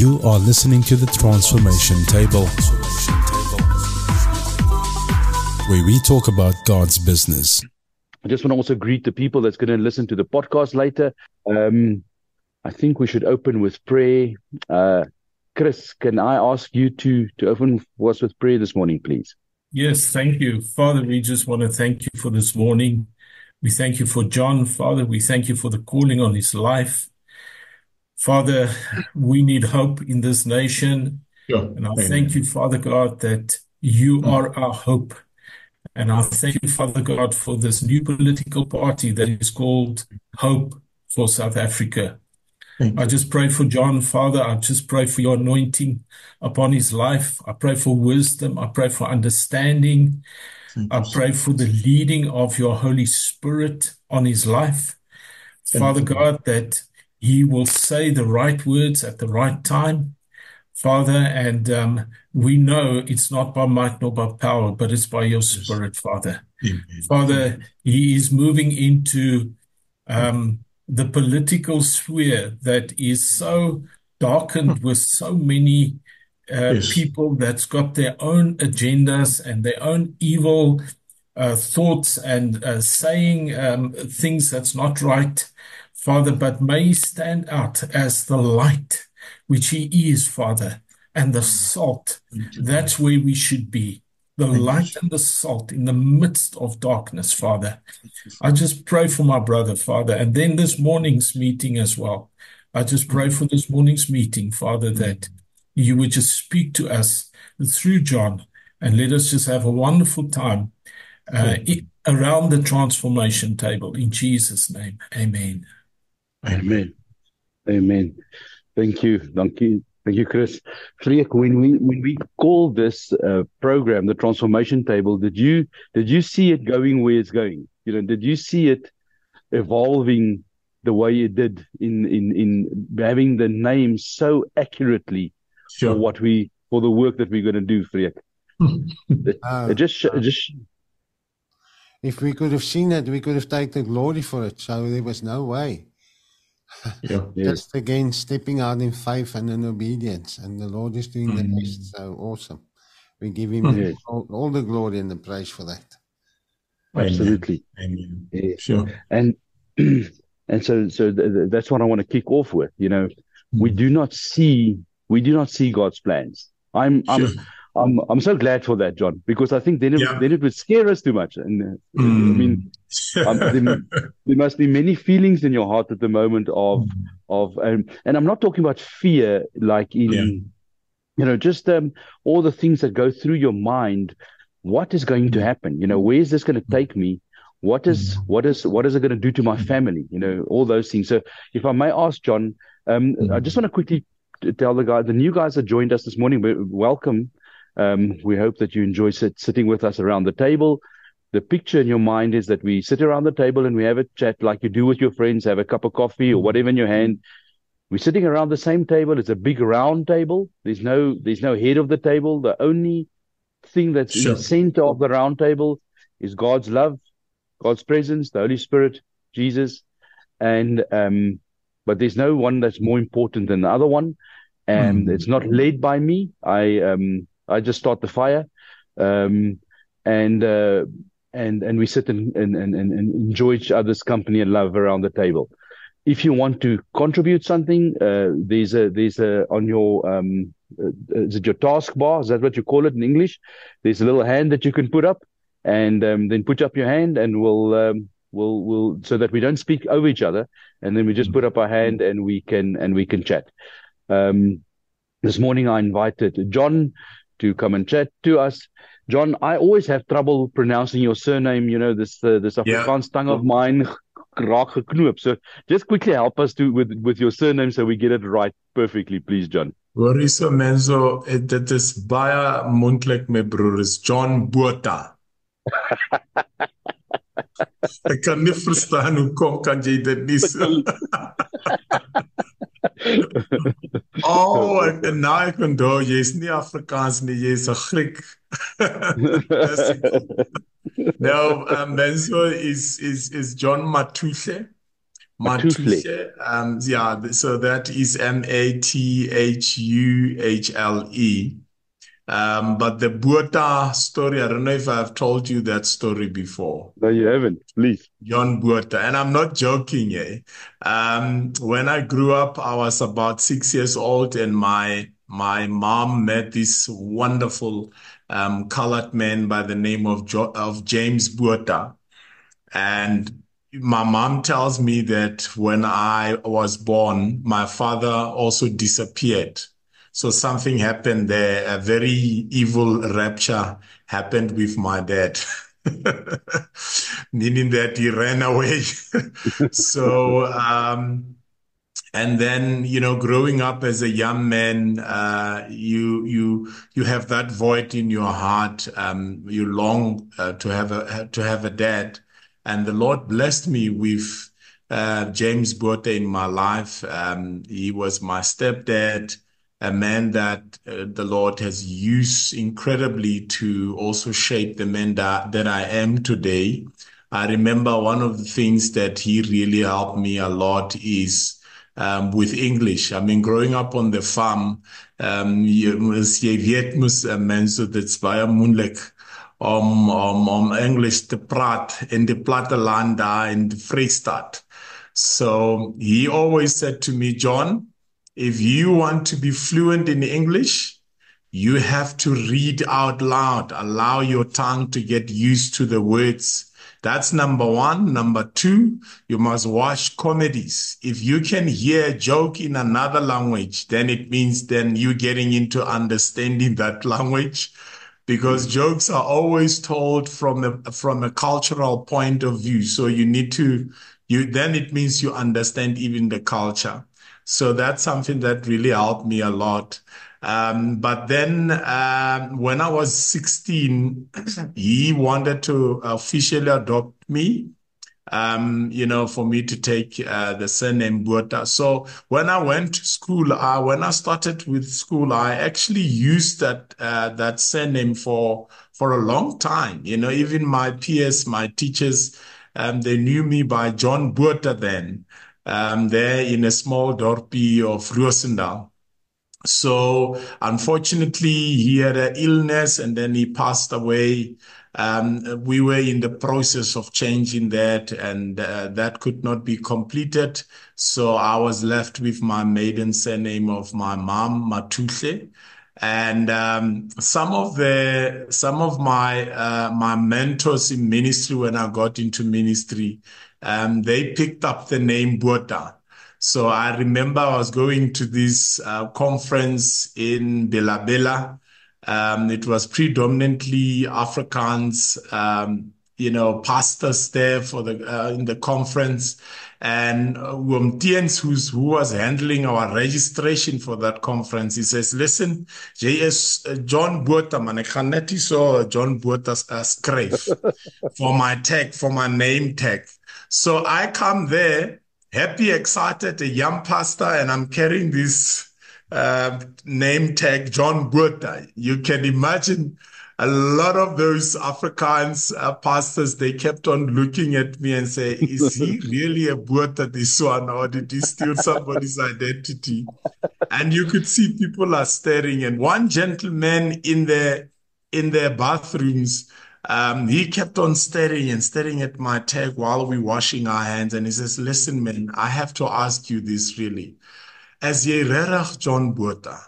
You are listening to the Transformation Table, where we talk about God's business. I just want to also greet the people that's going to listen to the podcast later. Um, I think we should open with prayer. Uh, Chris, can I ask you to to open us with prayer this morning, please? Yes, thank you. Father, we just want to thank you for this morning. We thank you for John, Father. We thank you for the calling on his life. Father, we need hope in this nation. Sure. And I Amen. thank you, Father God, that you mm. are our hope. And I thank you, Father God, for this new political party that is called Hope for South Africa. I just pray for John, Father. I just pray for your anointing upon his life. I pray for wisdom. I pray for understanding. I pray for the leading of your Holy Spirit on his life. Thank Father you. God, that he will say the right words at the right time. Father, and um, we know it's not by might nor by power, but it's by your Spirit, Father. Amen. Father, he is moving into um, the political sphere that is so darkened with so many uh, Yes. people that's got their own agendas and their own evil uh, thoughts and uh, saying um, things that's not right, Father, but may he stand out as the light which he is, Father, and the salt. That's where we should be. The light and the salt in the midst of darkness, Father. I just pray for my brother, Father, and then this morning's meeting as well. I just pray for this morning's meeting, Father, that you would just speak to us through John and let us just have a wonderful time uh, around the transformation table. In Jesus' name, amen. Amen. Amen. Thank you. Thank you. Thank you, Chris. Freek, when we when we called this uh, program the transformation table, did you did you see it going where it's going? You know, did you see it evolving the way it did in in in having the name so accurately for what we for the work that we're going to do, Freek? It, Oh, just sh- it just if we could have seen it, we could have taken glory for it. So there was no way. Yeah. yeah. Just again, stepping out in faith and in obedience. And the Lord is doing the rest. So awesome. We give Him Yes. all, all the glory and the praise for that. Absolutely. Amen. Yeah. Sure. and and so so th- th- that's what I want to kick off with. You know, we do not see we do not see God's plans. I'm I'm I'm I'm so glad for that, John, because I think then it, Yeah. then it would scare us too much. And uh, I mean, um, there, there must be many feelings in your heart at the moment of of um, and I'm not talking about fear like in Yeah. you know just um, all the things that go through your mind. What is going to happen? You know, where is this going to take me? What is what is what is it going to do to my family? You know, all those things. So, if I may ask, John, um, I just want to quickly tell the guy, the new guys that joined us this morning, welcome. Um, we hope that you enjoy sit, sitting with us around the table. The picture in your mind is that we sit around the table and we have a chat like you do with your friends, have a cup of coffee or whatever in your hand. We're sitting around the same table. It's a big round table. There's no there's no head of the table. The only thing that's in the center of the round table is God's love, God's presence, the Holy Spirit, Jesus, and um, but there's no one that's more important than the other one, and Mm. it's not led by me. I um I just start the fire, um, and uh, and and we sit and and, and and enjoy each other's company and love around the table. If you want to contribute something, uh, there's a there's a on your um, uh, is it your taskbar? Is that what you call it in English? There's a little hand that you can put up, and um, then put up your hand, and we'll um, we'll we'll so that we don't speak over each other, and then we just put up our hand, and we can and we can chat. Um, this morning I invited John to come and chat to us. John, I always have trouble pronouncing your surname. You know this uh, this Yeah. Afrikaans tongue of mine raak geknoop. So just quickly help us to with with your surname so we get it right perfectly, please, John. Hoor hierso menso, eh, dit is baie moontlik my broer is John Botha. Ek kan nie verstaan hoekom kan jy dit nie so. Oh, ek nou ek onthou jy's nie Afrikaans nie, jy's 'n Griek. No, um, Menzo is is is John Matuhle, Mathuhle. Um, yeah, so that is M A T H U H L E. Um, but the Botha story, I don't know if I've told you that story before. No, you haven't. Please. John Botha. And I'm not joking, eh? Um, when I grew up, I was about six years old and my my mom met this wonderful um, colored man by the name of jo- of James Botha. And my mom tells me that when I was born, my father also disappeared. So something happened there. A very evil rapture happened with my dad. Meaning that he ran away. so, um, and then you know growing up as a young man uh, you you you have that void in your heart um, you long uh, to have a to have a dad and the lord blessed me with uh, james Botha in my life um, he was my stepdad a man that uh, the Lord has used incredibly to also shape the man that, that I am today. I remember one of the things that he really helped me a lot is um, with English. I mean, growing up on the farm, um, jy weet mos mense dit's baie moeilik om om om Engels te praat in die platteland daar in die Vrystaat. So he always said to me, John, if you want to be fluent in English, you have to read out loud, allow your tongue to get used to the words. That's number one. Number two, you must watch comedies. If you can hear a joke in another language, then it means then you're getting into understanding that language because jokes are always told from a, from a cultural point of view. So you need to, you, then it means you understand even the culture. So that's something that really helped me a lot. Um, but then um, when I was 16, he wanted to officially adopt me. Um, you know, for me to take uh, the surname Botha. So when I went to school, uh, when I started with school, I actually used that uh, that surname for for a long time. You know, even my peers, my teachers, um, they knew me by John Botha then um, there in a small dorpie of Rosendal. So unfortunately, he had an illness and then he passed away. Um, we were in the process of changing that and uh, that could not be completed. So I was left with my maiden surname of my mom, Mathuhle. And um, some of the some of my uh, my mentors in ministry when I got into ministry, um, they picked up the name Botha. So I remember I was going to this uh, conference in Bela Um, it was predominantly Afrikaans, um, you know, pastors there for the uh, in the conference, and uh, Tiens, who's who was handling our registration for that conference, he says, "Listen, JS uh, John Botha, man, gaan net so John Botha uh, for my tag, for my name tag." So I come there, happy, excited, a young pastor, and I'm carrying this uh, name tag, John Botha. You can imagine a lot of those Afrikaans uh, pastors, they kept on looking at me and say, is he really a Botha, this one, or did he steal somebody's identity? And you could see people are staring. And one gentleman in their, in their bathrooms, um, he kept on staring and staring at my tag while we washing our hands. And he says, listen, man, I have to ask you this really. As jy regtig John Botha?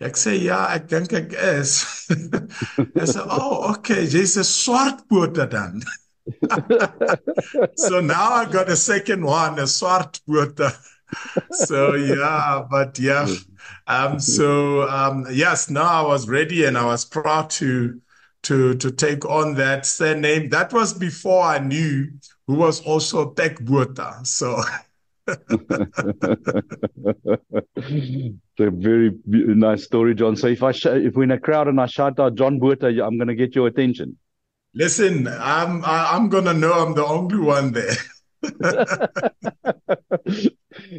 Ek sê ja, ek dink ek is. Hy sê, "Oh, okay, jy's 'n swart Botha dan." so now I got a second one, a swart Botha. so yeah, but yeah. Um so um yes, now I was ready and I was proud to to to take on that surname. That was before I knew who was also Pik Botha. So it's a very nice story, John. So if I sh- if we're in a crowd and I shout out John Botha, I'm going to get your attention. Listen, I'm I'm going to know I'm the only one there.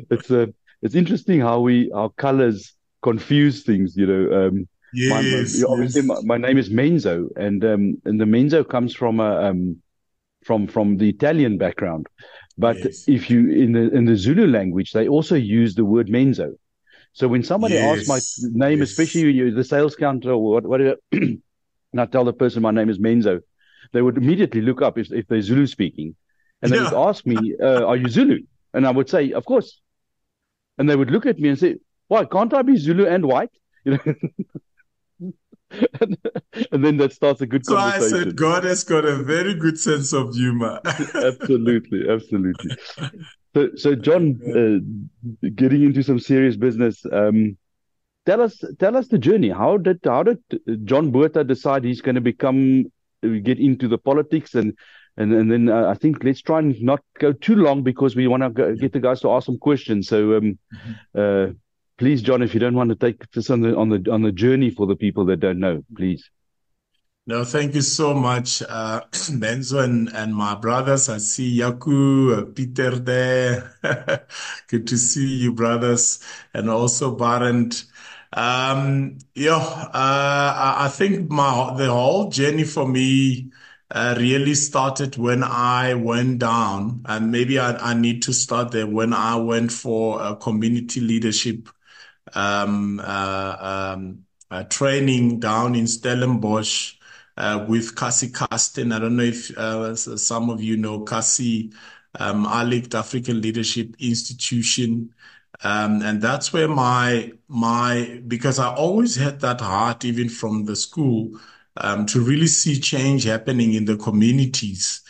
it's a uh, it's interesting how we our colors confuse things. You know, um, Yes. My, obviously, yes. My, my, name is Menzo, and um, and the Menzo comes from a um, from from the Italian background. But Yes. if you in the in the Zulu language, they also use the word menzo. So when somebody asks my name, yes. especially when you the sales counter or whatever, and I tell the person my name is Menzo, they would immediately look up if if they're Zulu speaking, and they would ask me, uh, "Are you Zulu?" And I would say, "Of course." And they would look at me and say, "Why can't I be Zulu and white?" You know. and, and then that starts a good conversation. So I said, God has got a very good sense of humor. absolutely, absolutely. So, so John, uh, getting into some serious business. Um, tell us, tell us the journey. How did how did John Botha decide he's going to become uh, get into the politics and and and then uh, I think let's try and not go too long because we want to get the guys to ask some questions. So, um, uh, please, John, if you don't want to take this on the on the on the journey for the people that don't know, please. No, thank you so much, uh, Menzo and, and my brothers. I see Yaku, uh, Peter there. Good to see you, brothers, and also Barent. Um, yeah, uh, I, think my the whole journey for me uh, really started when I went down, and maybe I, I need to start there when I went for a community leadership uh, um, uh, training down in Stellenbosch uh, with Cassie Carstens. I don't know if uh, some of you know Cassie, um, ALICT African Leadership Institution. Um, and that's where my my because I always had that heart even from the school um, to really see change happening in the communities.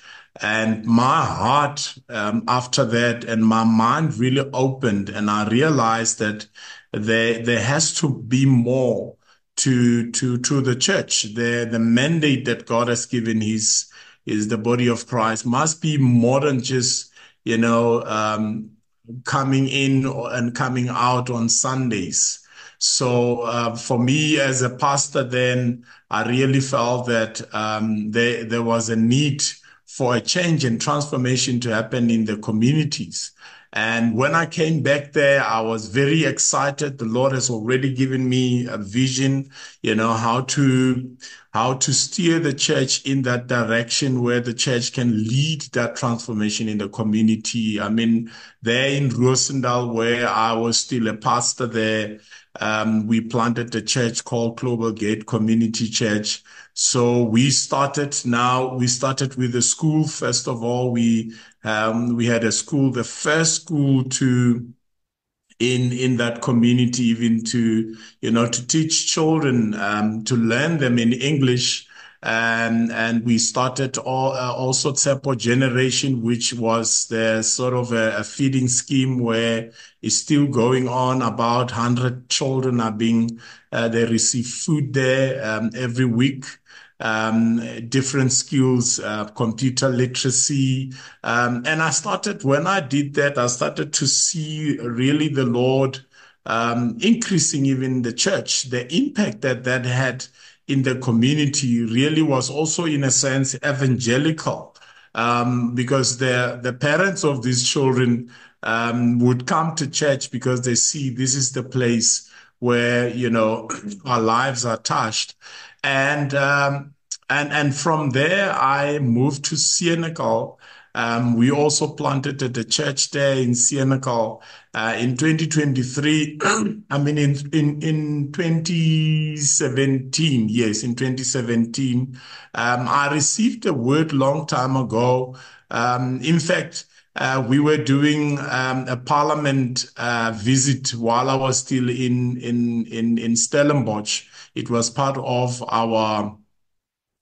And my heart um, after that and my mind really opened and I realized that there there has to be more to to to the church. The the mandate that God has given his is the body of Christ must be more than just you know um, coming in and coming out on Sundays. So uh, for me as a pastor, then I really felt that um, there there was a need for a change and transformation to happen in the communities. And when I came back there, I was very excited. The Lord has already given me a vision, you know, how to, how to steer the church in that direction where the church can lead that transformation in the community. I mean, there in Rosendal, where I was still a pastor there, um, we planted a church called Global Gate Community Church. So we started now, we started with the school. First of all, we, um, we had a school, the first school to, in, in that community, even to, you know, to teach children, um, to learn them in English. And, and we started all, uh, also Tsepo Generation, which was the sort of a, a feeding scheme where it's still going on. About 100 children are being, uh, they receive food there, um, every week um, different skills, uh, computer literacy. Um, and I started, when I did that, I started to see really the Lord um, increasing even the church. The impact that that had in the community really was also, in a sense, evangelical. Um, because the, the parents of these children um, would come to church because they see this is the place where, you know, our lives are touched. And, um, and, and from there, I moved to Senekal. Um, we also planted at the church there in Senekal, uh, in 2023. I mean, in, in, in 2017, yes, in 2017, um, I received a word long time ago. Um, in fact, uh, we were doing um, a parliament uh, visit while I was still in in in in Stellenbosch. It was part of our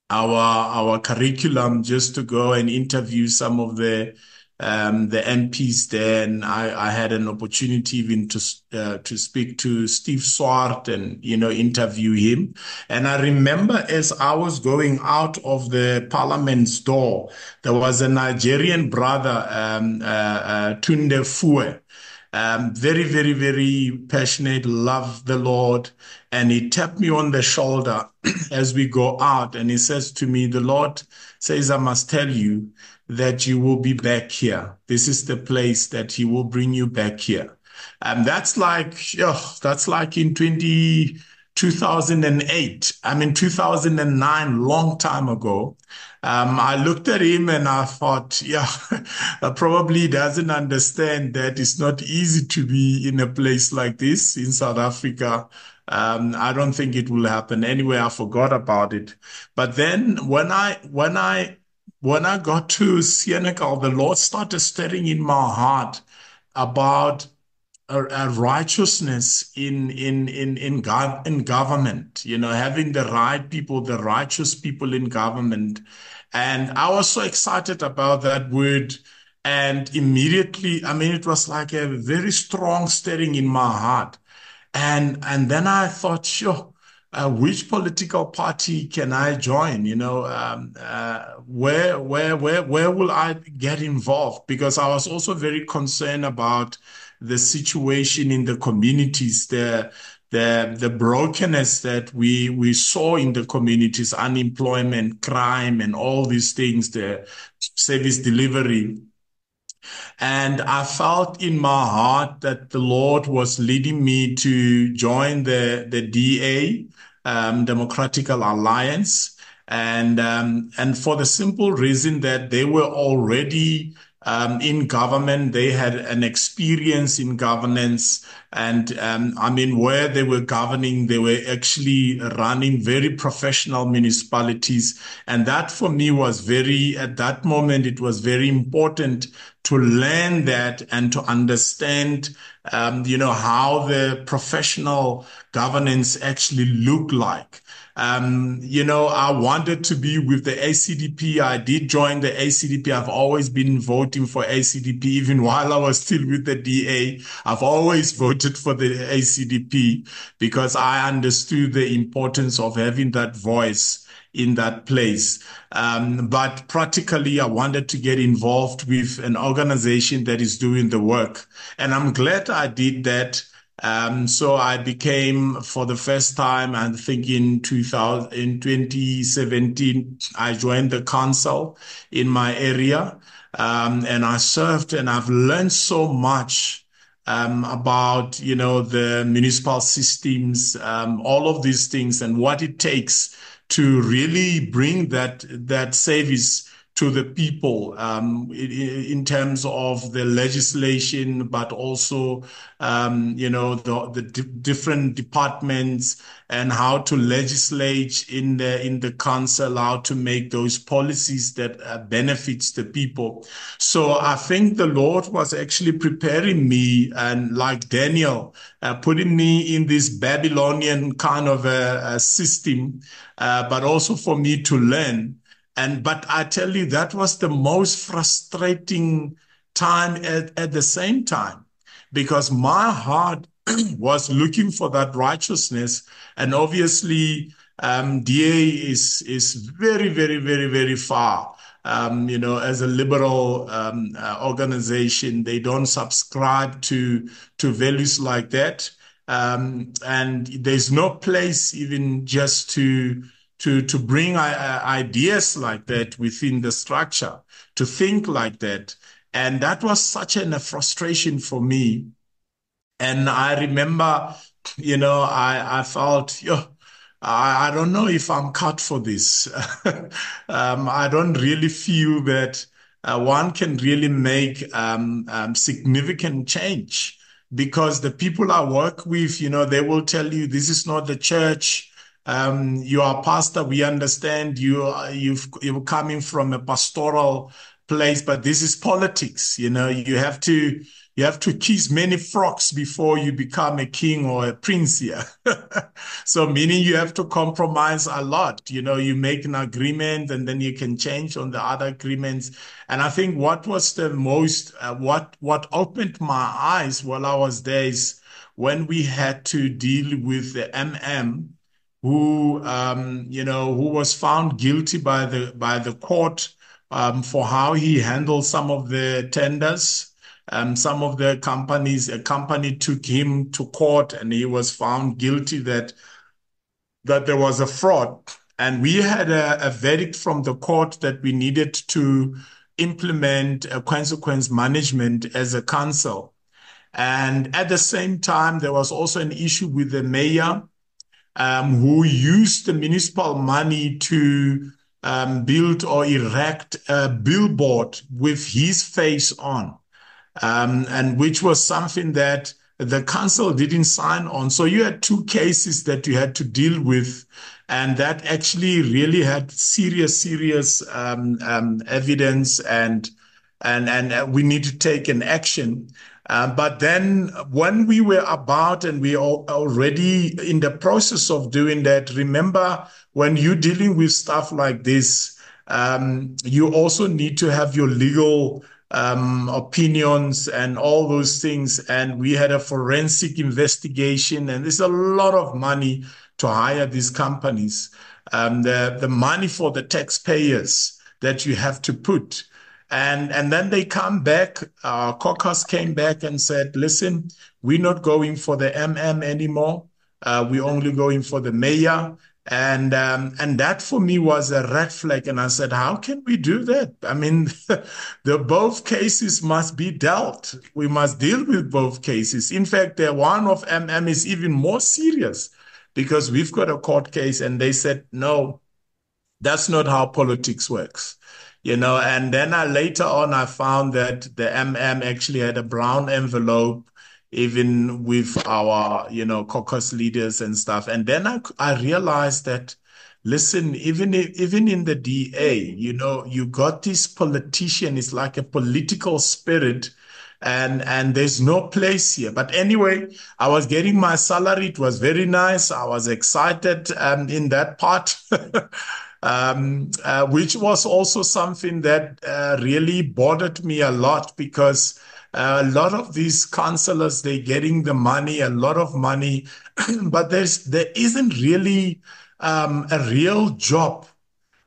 our our curriculum just to go and interview some of the um, the MPs there, and I, I had an opportunity even to uh, to speak to Steve Swart and you know interview him. And I remember as I was going out of the Parliament's door, there was a Nigerian brother, um, uh, uh, Tunde Fue. Um, very, very, very passionate, love the Lord. And he tapped me on the shoulder as we go out. And he says to me, the Lord says, I must tell you that you will be back here. This is the place that he will bring you back here. And that's like, oh, that's like in 20, 2008. I mean, 2009, long time ago. Um, I looked at him and I thought, yeah, probably doesn't understand that it's not easy to be in a place like this in South Africa. Um, I don't think it will happen anyway. I forgot about it. But then when I, when I, when I got to Senekal, the Lord started stirring in my heart about a, a righteousness in in in in, gov- in government. You know, having the right people, the righteous people in government, and I was so excited about that word. And immediately, I mean, it was like a very strong stirring in my heart. And and then I thought, sure, uh, which political party can I join? You know, um, uh, where where where where will I get involved? Because I was also very concerned about the situation in the communities, the the the brokenness that we we saw in the communities, unemployment, crime, and all these things, the service delivery. And I felt in my heart that the Lord was leading me to join the the DA, um, Democratic Alliance, and um, and for the simple reason that they were already um, in government. They had an experience in governance. And um, I mean, where they were governing, they were actually running very professional municipalities. And that for me was very, at that moment, it was very important to learn that and to understand, um, you know, how the professional governance actually look like. Um, you know, I wanted to be with the ACDP. I did join the ACDP. I've always been voting for ACDP, even while I was still with the DA. I've always voted for the ACDP because I understood the importance of having that voice in that place. Um, but practically, I wanted to get involved with an organization that is doing the work. And I'm glad I did that. Um, so I became for the first time, I think in 2000, in 2017, I joined the council in my area. Um, and I served and I've learned so much um, about, you know, the municipal systems, um, all of these things and what it takes to really bring that, that service to the people um, in, terms of the legislation, but also, um, you know, the, the d- different departments and how to legislate in the in the council, how to make those policies that uh, benefits the people. So I think the Lord was actually preparing me, and like Daniel, uh, putting me in this Babylonian kind of a, a system, uh, but also for me to learn. And, but I tell you, that was the most frustrating time at, at the same time, because my heart was looking for that righteousness. And obviously, um, DA is, is very, very, very, very far. Um, you know, as a liberal um, uh, organization, they don't subscribe to to values like that, um, and there's no place even just to to, to bring uh, ideas like that within the structure, to think like that. And that was such an, a frustration for me. And I remember, you know, I, I felt, yo, I, I don't know if I'm cut for this. um, I don't really feel that uh, one can really make um, um, significant change because the people I work with, you know, they will tell you this is not the church um, you are a pastor. We understand you. You've you're coming from a pastoral place, but this is politics. You know, you have to you have to kiss many frogs before you become a king or a prince here. so meaning you have to compromise a lot. You know, you make an agreement and then you can change on the other agreements. And I think what was the most, uh, what, what opened my eyes while I was there is when we had to deal with the MM who um, you know who was found guilty by the by the court um, for how he handled some of the tenders. Um, some of the companies, a company took him to court, and he was found guilty that that there was a fraud. And we had a, a verdict from the court that we needed to implement a consequence management as a council. And at the same time, there was also an issue with the mayor um, who used the municipal money to um, build or erect a billboard with his face on, um, and which was something that the council didn't sign on. So you had two cases that you had to deal with, and that actually really had serious, serious um, um, evidence, and and and we need to take an action. Um, but then when we were about and we are already in the process of doing that, remember when you're dealing with stuff like this, um, you also need to have your legal um, opinions and all those things. And we had a forensic investigation, and there's a lot of money to hire these companies. Um, the, the money for the taxpayers that you have to put. And, and then they come back, uh, caucus came back and said, listen, we're not going for the MM anymore. Uh, we're only going for the mayor. And um, and that for me was a red flag. And I said, how can we do that? I mean, the both cases must be dealt. We must deal with both cases. In fact, the one of MM is even more serious because we've got a court case, and they said, no, that's not how politics works. You know, and then I later on I found that the MM actually had a brown envelope even with our, you know, caucus leaders and stuff. And then I, I realized that, listen, even even in the DA, you know, you got this politician. It's like a political spirit, and and there's no place here. But anyway, I was getting my salary. It was very nice. I was excited um, in that part. Um, uh, which was also something that uh, really bothered me a lot because a lot of these counselors, they're getting the money, a lot of money, but there's there isn't really um, a real job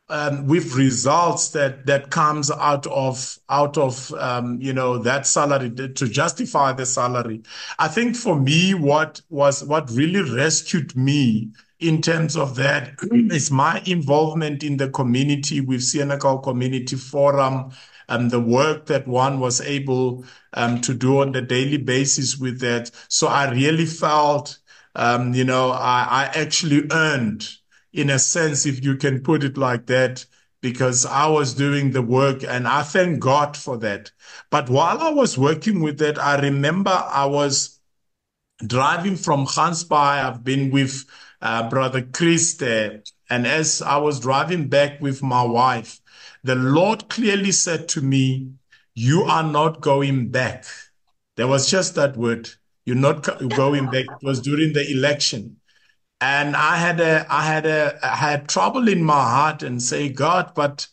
um, with results that that comes out of out of um, you know that salary to justify the salary. I think for me, what was what really rescued me in terms of that is my involvement in the community with Senekal Community Forum and the work that one was able um, to do on a daily basis with that. So I really felt, um, you know, I, I actually earned, in a sense, if you can put it like that, because I was doing the work and I thank God for that. But while I was working with that, I remember I was driving from Gansbaai. I've been with uh, Brother Chris there. And as I was driving back with my wife, the Lord clearly said to me, You are not going back. There was just that word. You're not going back. It was during the election. And I had a, I had a, I had trouble in my heart and say, God, but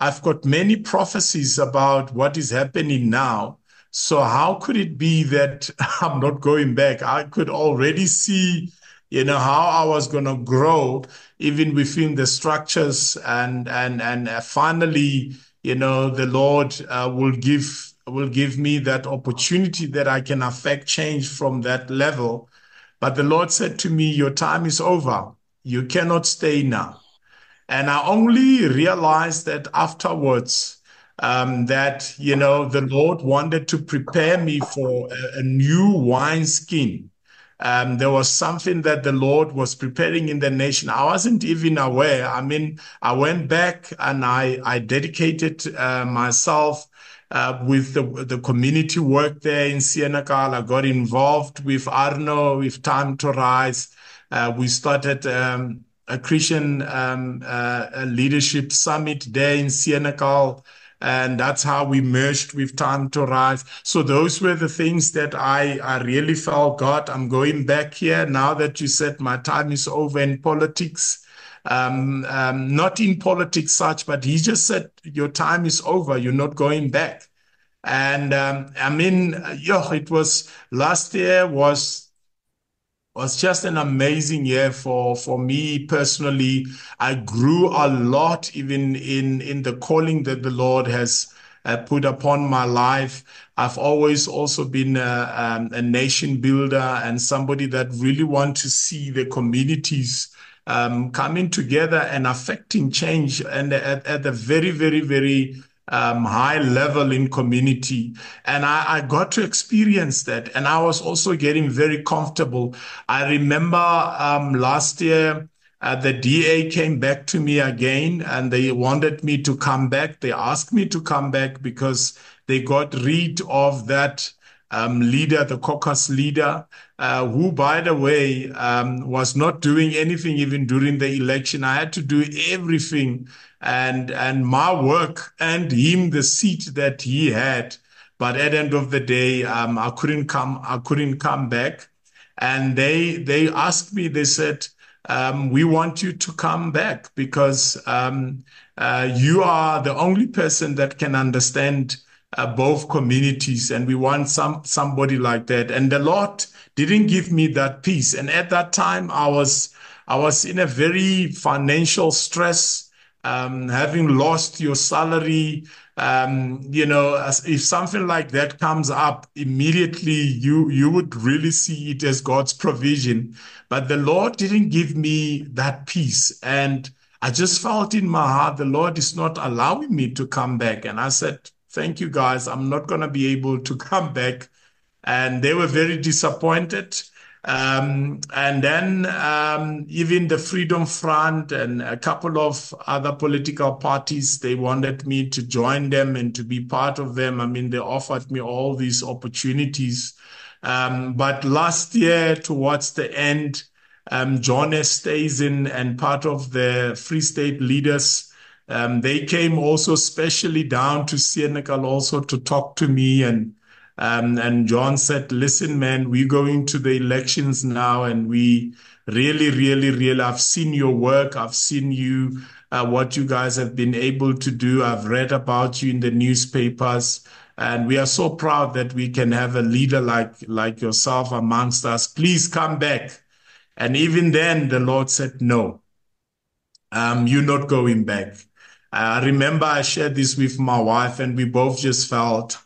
I've got many prophecies about what is happening now. So how could it be that I'm not going back? I could already see, you know, how I was going to grow even within the structures and and and uh, finally you know the lord uh, will give will give me that opportunity that i can affect change from that level. But the lord said to me your time is over. You cannot stay now. And i only realized that afterwards um, that you know the lord wanted to prepare me for a, a new wine skin um, there was something that the Lord was preparing in the nation. I wasn't even aware. I mean, I went back and I, I dedicated uh, myself uh, with the, the community work there in Senekal. I got involved with Arno, with Time to Rise. Uh, we started um, a Christian um, uh, leadership summit there in Senekal and that's how we merged with Time to Rise. So those were the things that I, I really felt, God, I'm going back here now that you said my time is over in politics. Um, um, not in politics such, but he just said your time is over. You're not going back. And um, I mean, yeah, it was last year was was just an amazing year for for me personally. I grew a lot, even in in the calling that the Lord has uh, put upon my life. I've always also been a, um, a nation builder and somebody that really want to see the communities um, coming together and affecting change and at, at the very, very, very um, high level in community. And I, I, got to experience that. And I was also getting very comfortable. I remember um, last year, uh, the DA came back to me again and they wanted me to come back. They asked me to come back because they got rid of that um, leader, the caucus leader, uh, who, by the way, um, was not doing anything even during the election. I had to do everything and and my work and him the seat that he had. But at the end of the day, um, I couldn't come. I couldn't come back, and they they asked me. They said, um, "We want you to come back because um, uh, you are the only person that can understand." Uh, both communities and we want some somebody like that and the lord didn't give me that peace and at that time i was i was in a very financial stress um, having lost your salary, um, you know, if something like that comes up, immediately you you would really see it as God's provision. But the Lord didn't give me that peace, and I just felt in my heart the Lord is not allowing me to come back. And I said, "Thank you, guys. I'm not going to be able to come back." And they were very disappointed. Um, and then um, even the Freedom Front and a couple of other political parties, they wanted me to join them and to be part of them. I mean, they offered me all these opportunities. Um, but last year, towards the end, um, John Esterhuizen and part of the Free State leaders, um, they came also specially down to Senekal also to talk to me and um, and John said, listen, man, we're going to the elections now and we really, really, really, I've seen your work. I've seen you, uh, what you guys have been able to do. I've read about you in the newspapers. And we are so proud that we can have a leader like, like yourself amongst us. Please come back. And even then, the Lord said, no, um, you're not going back. I remember I shared this with my wife and we both just felt,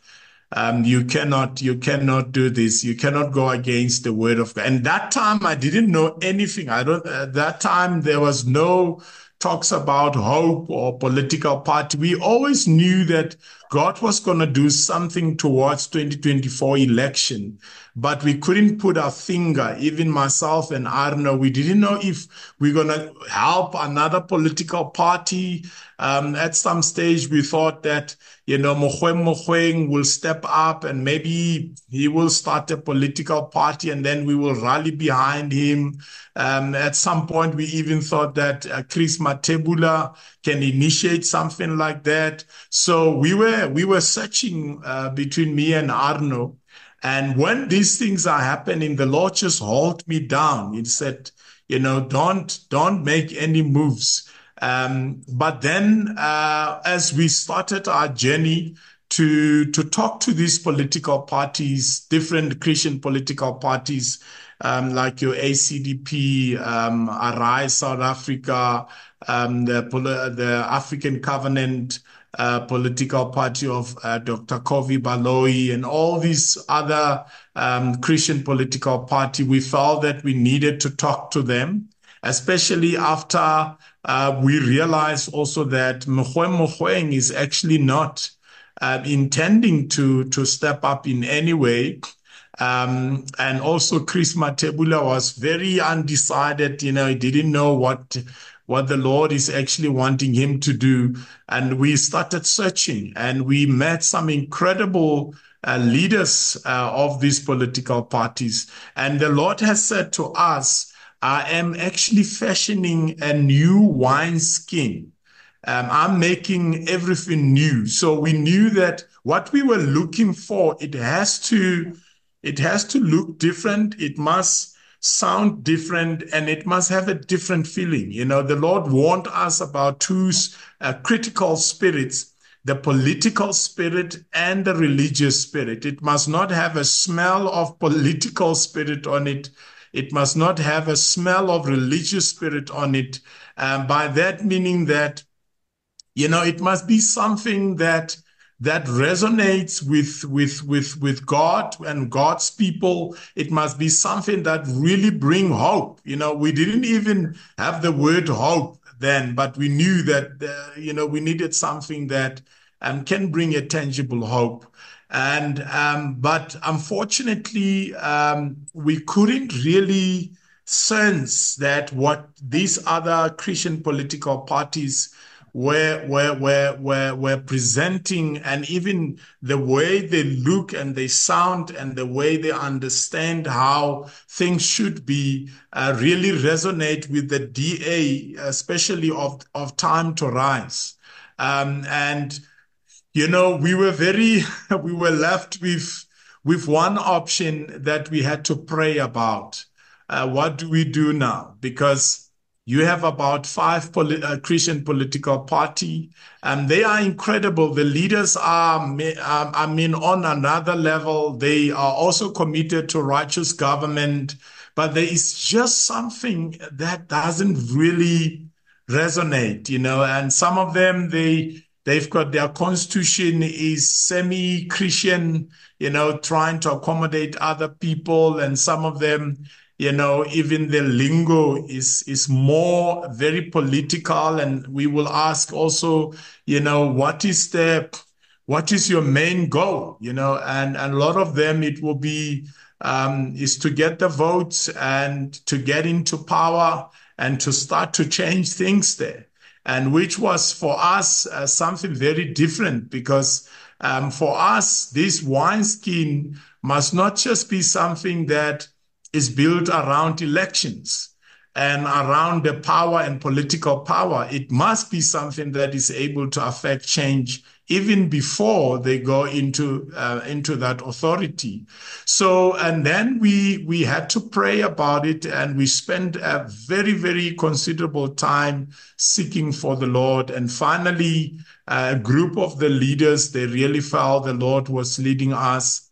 um, you cannot you cannot do this. You cannot go against the word of god. And that time i didn't know anything. I don't at that time there was no talks about hope or political party we always knew that god was going to do something towards 2024 election but we couldn't put our finger. Even myself and arno we didn't know if we're going to help another political party. Um, at some stage we thought that you know, Mogoeng Mogoeng will step up and maybe he will start a political party and then we will rally behind him. Um, at some point, we even thought that uh, Chris Mathebula can initiate something like that. So we were, we were searching uh, between me and Arno. And when these things are happening, the Lord just hauled me down. He said, you know, don't, don't make any moves um, but then, uh, as we started our journey to to talk to these political parties, different Christian political parties, um, like your ACDP, um, Arise South Africa, um, the the African Covenant. Uh, political party of uh, Dr. Covey Baloyi and all these other um, Christian political party, we felt that we needed to talk to them, especially after uh, we realize also that Mogoeng Mogoeng is actually not uh, intending to, to step up in any way. Um, and also Chris Mathebula was very undecided. You know, he didn't know what what the Lord is actually wanting him to do. And we started searching and we met some incredible uh, leaders uh, of these political parties. And the Lord has said to us I am actually fashioning a new wine skin. Um, I'm making everything new. So we knew that what we were looking for, it has to, it has to look different. It must sound different and it must have a different feeling. You know, the Lord warned us about two uh, critical spirits, the political spirit and the religious spirit. It must not have a smell of political spirit on it it must not have a smell of religious spirit on it. Um, by that meaning that, you know, it must be something that that resonates with with with with God and God's people. It must be something that really bring hope. You know, we didn't even have the word hope then, but we knew that uh, you know we needed something that um, can bring a tangible hope. And um, but unfortunately, um, we couldn't really sense that what these other Christian political parties were were were were were presenting, and even the way they look and they sound and the way they understand how things should be, uh, really resonate with the DA, especially of of time to rise, um, and you know, we were very, we were left with, with one option that we had to pray about. Uh, what do we do now? Because you have about five poli- uh, Christian political party, and they are incredible. The leaders are, um, I mean, on another level. They are also committed to righteous government, but there is just something that doesn't really resonate, you know. And some of them, they They've got their constitution is semi-Christian, you know, trying to accommodate other people. And some of them, you know, even the lingo is, is more very political. And we will ask also, you know, what is the, what is your main goal? You know, and, and a lot of them, it will be, um, is to get the votes and to get into power and to start to change things there and which was for us uh, something very different because um, for us, this wine wineskin must not just be something that is built around elections and around the power and political power. It must be something that is able to affect change even before they go into uh, into that authority. So and then we we had to pray about it and we spent a very very considerable time seeking for the Lord and finally a group of the leaders they really felt the Lord was leading us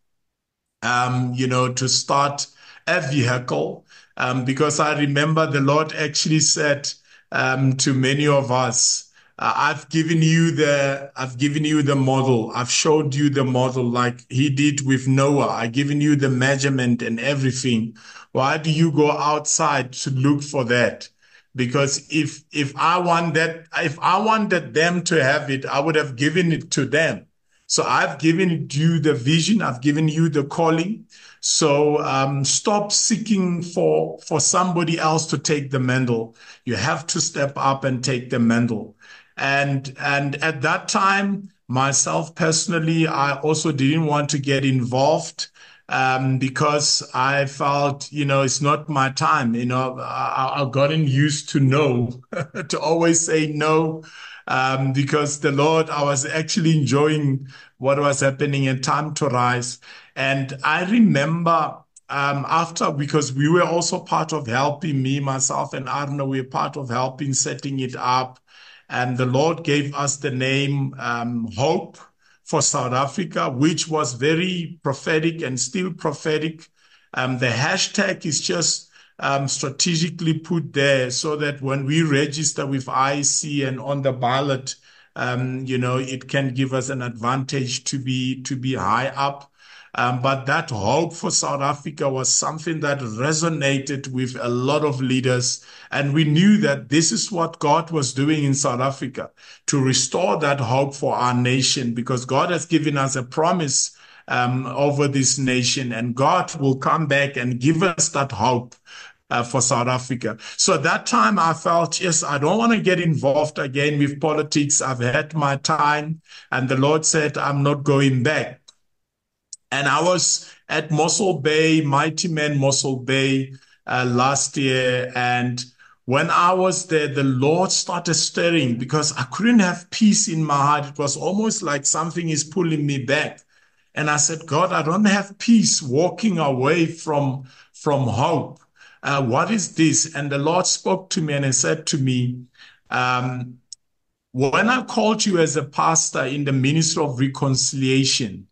um, you know to start a vehicle um, because I remember the Lord actually said um, to many of us uh, I've given you the I've given you the model. I've showed you the model like he did with Noah. I've given you the measurement and everything. Why do you go outside to look for that? Because if if I want that if I wanted them to have it, I would have given it to them. So I've given you the vision. I've given you the calling. So um, stop seeking for for somebody else to take the mantle. You have to step up and take the mantle. And, and at that time, myself personally, I also didn't want to get involved um, because I felt, you know, it's not my time. You know, I, have gotten used to no, to always say no, um, because the Lord, I was actually enjoying what was happening in time to rise. And I remember um, after, because we were also part of helping me, myself and Arno, we were part of helping setting it up. And the Lord gave us the name um, Hope for South Africa, which was very prophetic and still prophetic. Um, the hashtag is just um, strategically put there so that when we register with IEC and on the ballot, um, you know, it can give us an advantage to be to be high up. Um, but that hope for South Africa was something that resonated with a lot of leaders. And we knew that this is what God was doing in South Africa to restore that hope for our nation because God has given us a promise um, over this nation and God will come back and give us that hope uh, for South Africa. So at that time, I felt, yes, I don't want to get involved again with politics. I've had my time. And the Lord said, I'm not going back. And I was at Mossel Bay, Mighty Men Mossel Bay uh, last year. And when I was there, the Lord started stirring because I couldn't have peace in my heart. It was almost like something is pulling me back. And I said, God, I don't have peace walking away from, from hope. Uh, what is this? And the Lord spoke to me and he said to me, um, when I called you as a pastor in the ministry of reconciliation,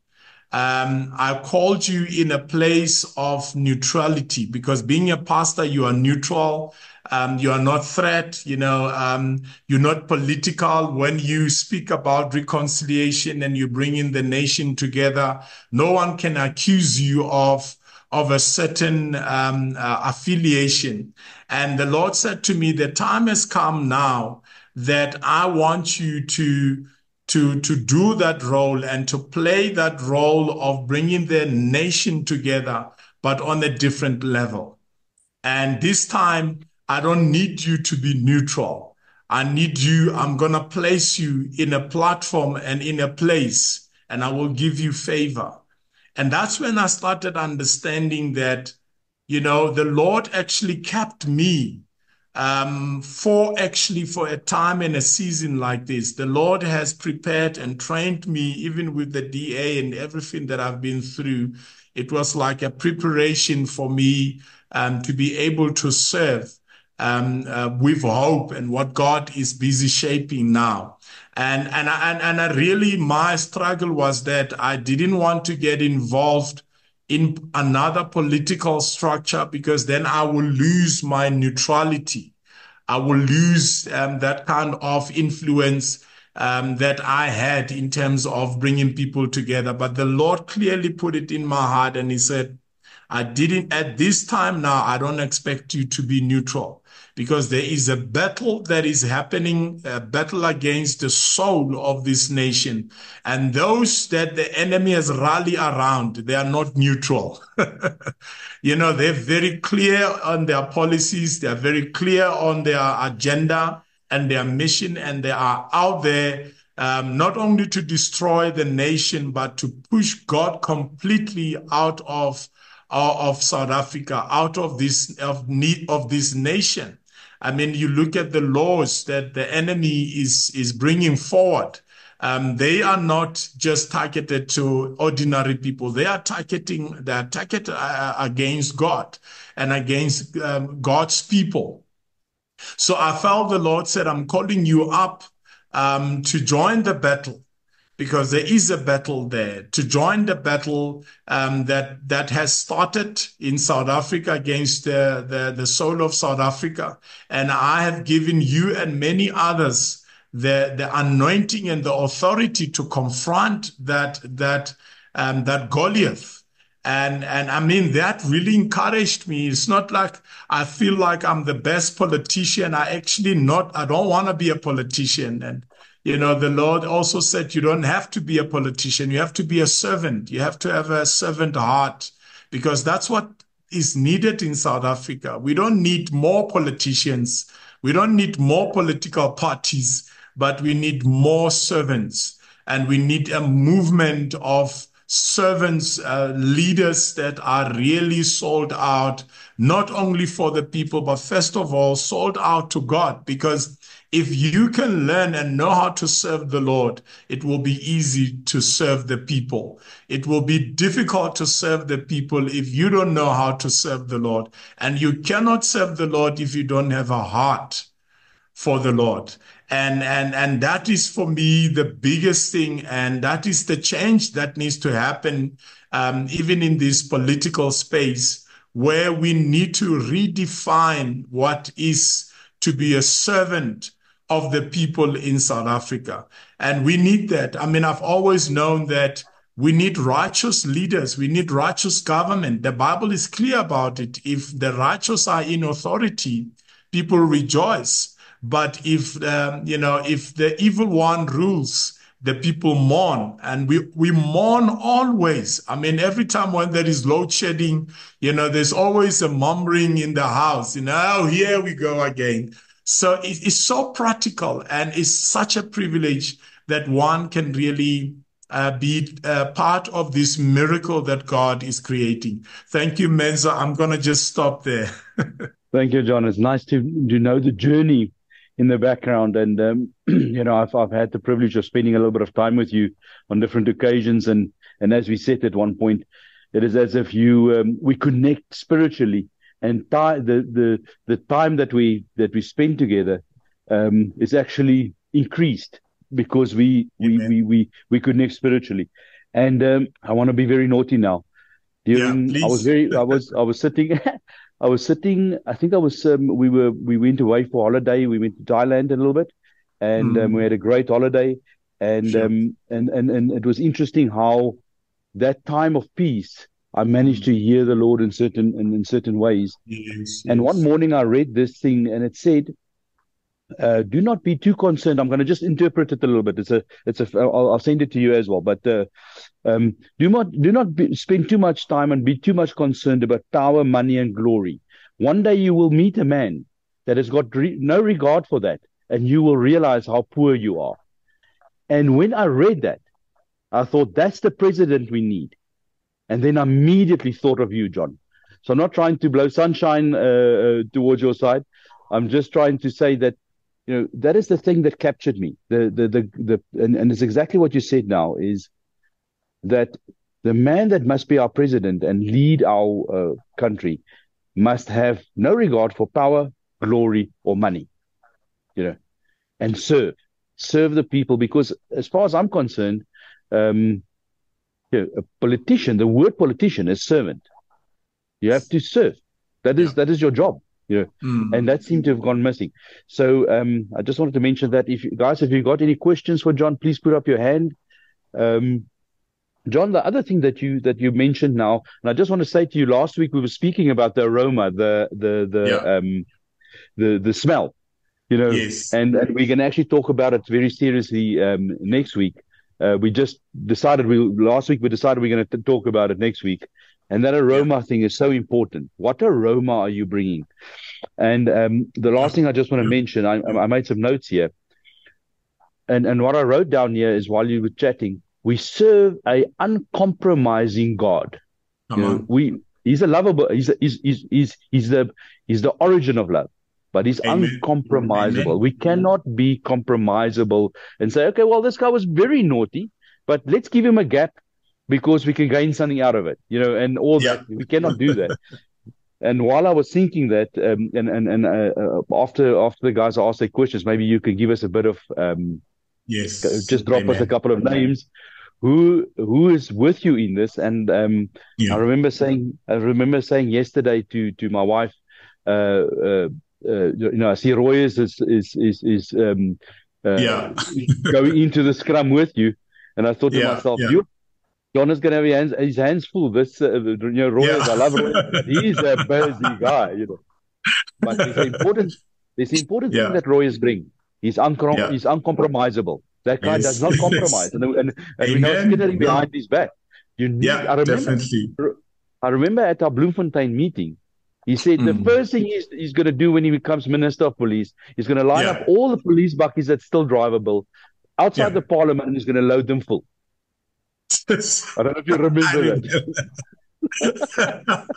um, I called you in a place of neutrality because being a pastor, you are neutral. Um, you are not threat, you know, um, you're not political. When you speak about reconciliation and you bring in the nation together, no one can accuse you of of a certain um, uh, affiliation. And the Lord said to me, the time has come now that I want you to to, to do that role and to play that role of bringing their nation together, but on a different level. And this time, I don't need you to be neutral. I need you, I'm going to place you in a platform and in a place, and I will give you favor. And that's when I started understanding that, you know, the Lord actually kept me um, for actually for a time and a season like this. The Lord has prepared and trained me, even with the DA and everything that I've been through. It was like a preparation for me um, to be able to serve um, uh, with hope and what God is busy shaping now. And, and, and, and I really, my struggle was that I didn't want to get involved in another political structure because then I will lose my neutrality. I will lose um, that kind of influence um, that I had in terms of bringing people together. But the Lord clearly put it in my heart and He said, I didn't, at this time now, I don't expect you to be neutral because there is a battle that is happening, a battle against the soul of this nation. And those that the enemy has rallied around, they are not neutral. you know, they're very clear on their policies. They're very clear on their agenda and their mission. And they are out there um, not only to destroy the nation, but to push God completely out of of South Africa, out of this of of this nation. I mean, you look at the laws that the enemy is, is bringing forward. Um, they are not just targeted to ordinary people. They are targeting, they are targeted uh, against God and against um, God's people. So I felt the Lord said, I'm calling you up um, to join the battle because there is a battle there to join the battle um, that that has started in South Africa against the, the the soul of South Africa, and I have given you and many others the the anointing and the authority to confront that that um, that Goliath. And and I mean that really encouraged me. It's not like I feel like I'm the best politician. I actually not. I don't want to be a politician. And you know, the Lord also said you don't have to be a politician. You have to be a servant. You have to have a servant heart because that's what is needed in South Africa. We don't need more politicians. We don't need more political parties, but we need more servants and we need a movement of servants, uh, leaders that are really sold out, not only for the people, but first of all, sold out to God because if you can learn and know how to serve the Lord, it will be easy to serve the people. It will be difficult to serve the people if you don't know how to serve the Lord. And you cannot serve the Lord if you don't have a heart for the Lord. And, and, and that is for me the biggest thing. And that is the change that needs to happen, um, even in this political space where we need to redefine what is to be a servant of the people in South Africa. And we need that. I mean, I've always known that we need righteous leaders. We need righteous government. The Bible is clear about it. If the righteous are in authority, people rejoice. But if, um, you know, if the evil one rules, the people mourn and we, we mourn always. I mean, every time when there is load shedding, you know, there's always a murmuring in the house, you know, oh, here we go again. So it's so practical and it's such a privilege that one can really uh, be uh, part of this miracle that God is creating. Thank you, Menzo. I'm going to just stop there. Thank you, John. It's nice to, to know the journey in the background. And, um, you know, I've, I've had the privilege of spending a little bit of time with you on different occasions. And, and as we said at one point, it is as if you, um, we connect spiritually and time the the the time that we that we spend together um, is actually increased because we we, we we we connect spiritually. And um, I want to be very naughty now. During yeah, I was very I was I was sitting I was sitting I think I was um, we were we went away for holiday. We went to Thailand a little bit. And mm. we had a great holiday. And sure. Um, and and and it was interesting how that time of peace I managed to hear the Lord in certain in, in certain ways. Yes, and yes. one morning I read this thing and it said, uh, do not be too concerned. I'm going to just interpret it a little bit. It's a, it's a. I'll, I'll send it to you as well. But uh, um, do not, do not be, spend too much time and be too much concerned about power, money, and glory. One day you will meet a man that has got re- no regard for that, and you will realize how poor you are. And when I read that, I thought that's the president we need. And then I immediately thought of you, John. So I'm not trying to blow sunshine uh, uh, towards your side. I'm just trying to say that you know that is the thing that captured me. The the the, the and, and it's exactly what you said now is that the man that must be our president and lead our uh, country must have no regard for power, glory, or money. You know, and serve serve the people because as far as I'm concerned, um, you know, a politician, the word politician is servant. You have to serve. That is yeah. that is your job. You know, mm. and that seemed to have gone missing. So um, I just wanted to mention that if you, guys, if you got any questions for John, please put up your hand. Um, John, the other thing that you that you mentioned now, and I just want to say to you, last week we were speaking about the aroma, the the the yeah. um, the the smell, you know, yes. and, and we can actually talk about it very seriously um, next week. Uh, we just decided we last week we decided we're going to talk about it next week, and that aroma yeah. thing is so important. What aroma are you bringing? And um, the last thing I just want to mention, I, I made some notes here, and and what I wrote down here is while you were chatting, we serve a uncompromising God. You know, we he's a lovable. He's, a, he's he's he's he's the he's the origin of love but he's Amen. uncompromisable. Amen. We cannot be compromisable and say, okay, well, this guy was very naughty, but let's give him a gap because we can gain something out of it, you know, and all yeah. that. We cannot do that. and while I was thinking that, um, and and and uh, after after the guys asked their questions, maybe you can give us a bit of um, yes, just drop Amen. us a couple of names. Who who is with you in this? And um, yeah. I remember saying I remember saying yesterday to to my wife, uh, uh, you know, I see Roy is is is is, um, uh, yeah. going into the scrum with you, and I thought to yeah, myself, yeah. you. John is going to have his hands, his hands full. This, uh, you know, Roy, yeah. I love Roy, he's a busy guy, you know. But there's important, there's important yeah. thing that Roy is bringing. He's, uncom- yeah. he's uncompromisable. That guy yes. does not compromise, yes. and, and, and we know skittering behind his back. You need, yeah, I remember, definitely. I remember at our Bloemfontein meeting, he said mm. the hmm. first thing he's, he's going to do when he becomes Minister of Police, he's going to line yeah. up all the police bakkies that's still drivable outside yeah. the Parliament and he's going to load them full. I don't know if you remember that.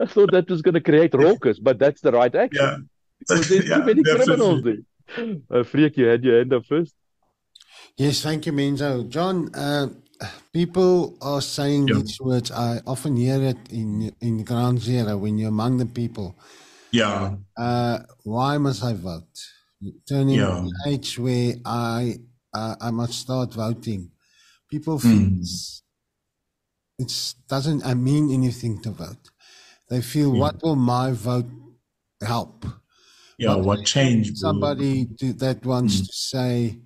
I thought that was going to create raucous, but that's the right action. Yeah. Because there's yeah, too many definitely. criminals there. Uh, Freek, you had your hand up first. Yes, thank you, Menzo. John, uh, people are saying yeah. these words. I often hear it in in ground zero when you're among the people. Yeah. Uh, why must I vote? Turning yeah. age where I uh, I must start voting. People feel mm. it doesn't I mean anything to vote. They feel yeah. what will my vote help? Yeah, but what change? Somebody to, that wants mm. to say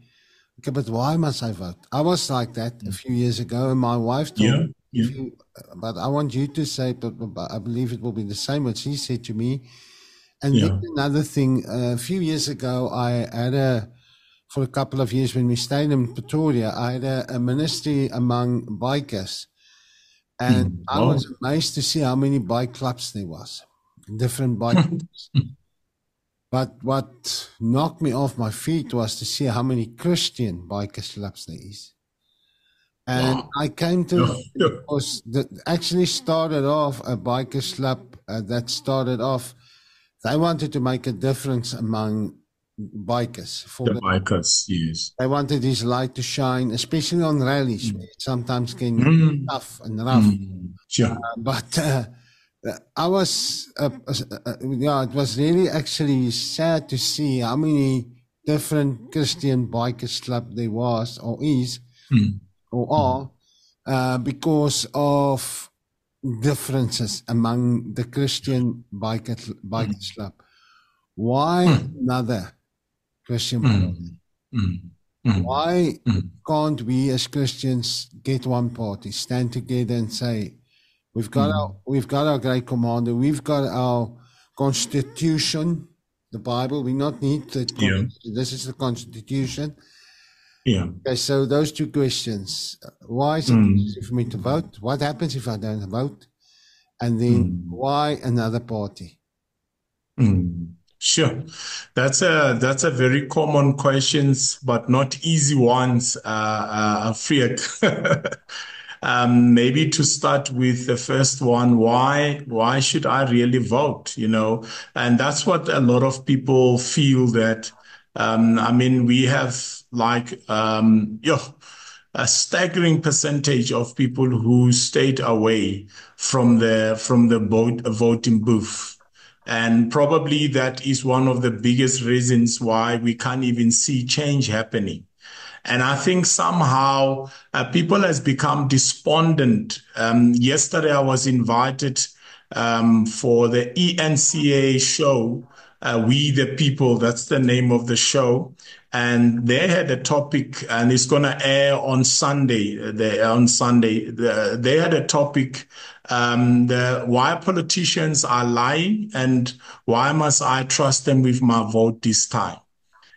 okay, but why must I vote? I was like that a few years ago, and my wife told yeah, me, yeah. You, but I want you to say, but, but, I believe it will be the same what she said to me. And yeah. then another thing, uh, a few years ago, I had a, for a couple of years when we stayed in Pretoria, I had a, a ministry among bikers. And mm, I was amazed to see how many bike clubs there was, different bike clubs. But what knocked me off my feet was to see how many Christian bikers clubs there is. And wow. I came to was that actually started off a bikers club uh, that started off. They wanted to make a difference among bikers. For the, the bikers, yes. They wanted his light to shine, especially on rallies, mm. sometimes can mm. tough and rough. Mm. Sure. Uh, but uh, I was, uh, uh, yeah, it was really actually sad to see how many different Christian bikers club there was or is mm. or are uh, because of differences among the Christian biker, bikers mm. club. Why mm. another Christian mm. Why can't we as Christians get one party, stand together and say, We've got mm. our we've got our great commander. We've got our constitution. the Bible. We not need the Yeah. this is the Constitution. Yeah. Okay, so those two questions: Why is it Mm. easy for me to vote? What happens if I don't vote? And then Mm. why another party? Mm, Sure. That's a that's a very common questions, but not easy ones, uh, uh. Um, maybe to start with the first one, why why should I really vote? You know, and that's what a lot of people feel that. Um, I mean, we have like um, yo, a staggering percentage of people who stayed away from the from the vote, voting booth. And probably that is one of the biggest reasons why we can't even see change happening. And I think somehow uh, people has become despondent. Um, yesterday I was invited um, for the eNCA show, uh, We the People, that's the name of the show. And they had a topic and it's going to air on Sunday. uh, They, on Sunday, the, they had a topic um, the why politicians are lying and why must I trust them with my vote this time?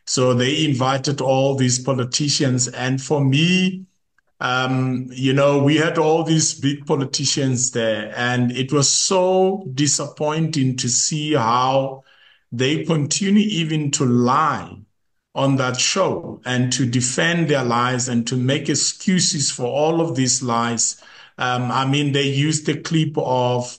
So they invited all these politicians. And for me, um, you know, we had all these big politicians there, and it was so disappointing to see how they continue even to lie on that show and to defend their lies and to make excuses for all of these lies. Um, I mean, they used the clip of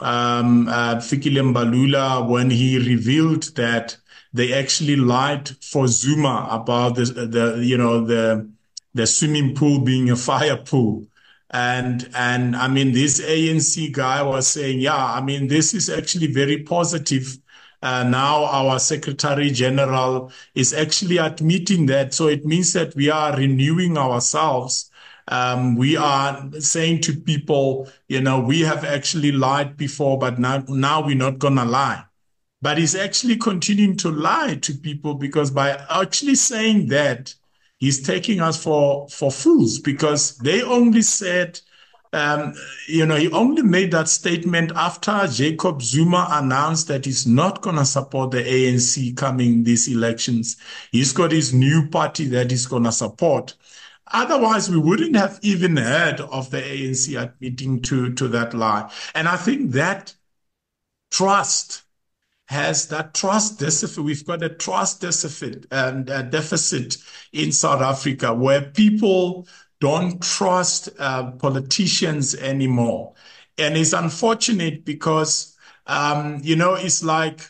um, uh, Fikile Mbalula when he revealed that they actually lied for Zuma about the, the you know, the the swimming pool being a fire pool. And and I mean, this ANC guy was saying, yeah, I mean, this is actually very positive. Uh, now our Secretary General is actually admitting that. So it means that we are renewing ourselves. Um, we are saying to people, you know, we have actually lied before, but now, now we're not to lie. But he's actually continuing to lie to people because by actually saying that, he's taking us for, for fools because they only said, um, you know, he only made that statement after Jacob Zuma announced that he's not going to support the ANC coming these elections. He's got his new party that he's going to support. Otherwise, we wouldn't have even heard of the ANC admitting to, to that lie. And I think that trust has that trust deficit. We've got a trust deficit and a deficit in South Africa where people don't trust uh, politicians anymore. And it's unfortunate because, um, you know, it's like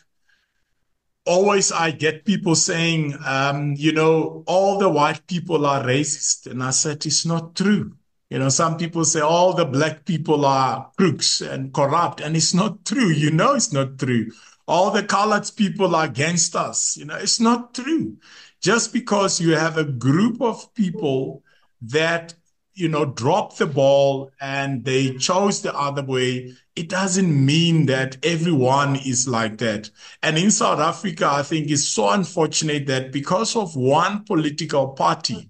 always I get people saying, um, you know, all the white people are racist. And I said, it's not true. You know, some people say all the black people are crooks and corrupt, and it's not true. You know, it's not true. All the colored people are against us. You know, it's not true. Just because you have a group of people that, you know, drop the ball and they chose the other way, it doesn't mean that everyone is like that. And in South Africa, I think it's so unfortunate that because of one political party,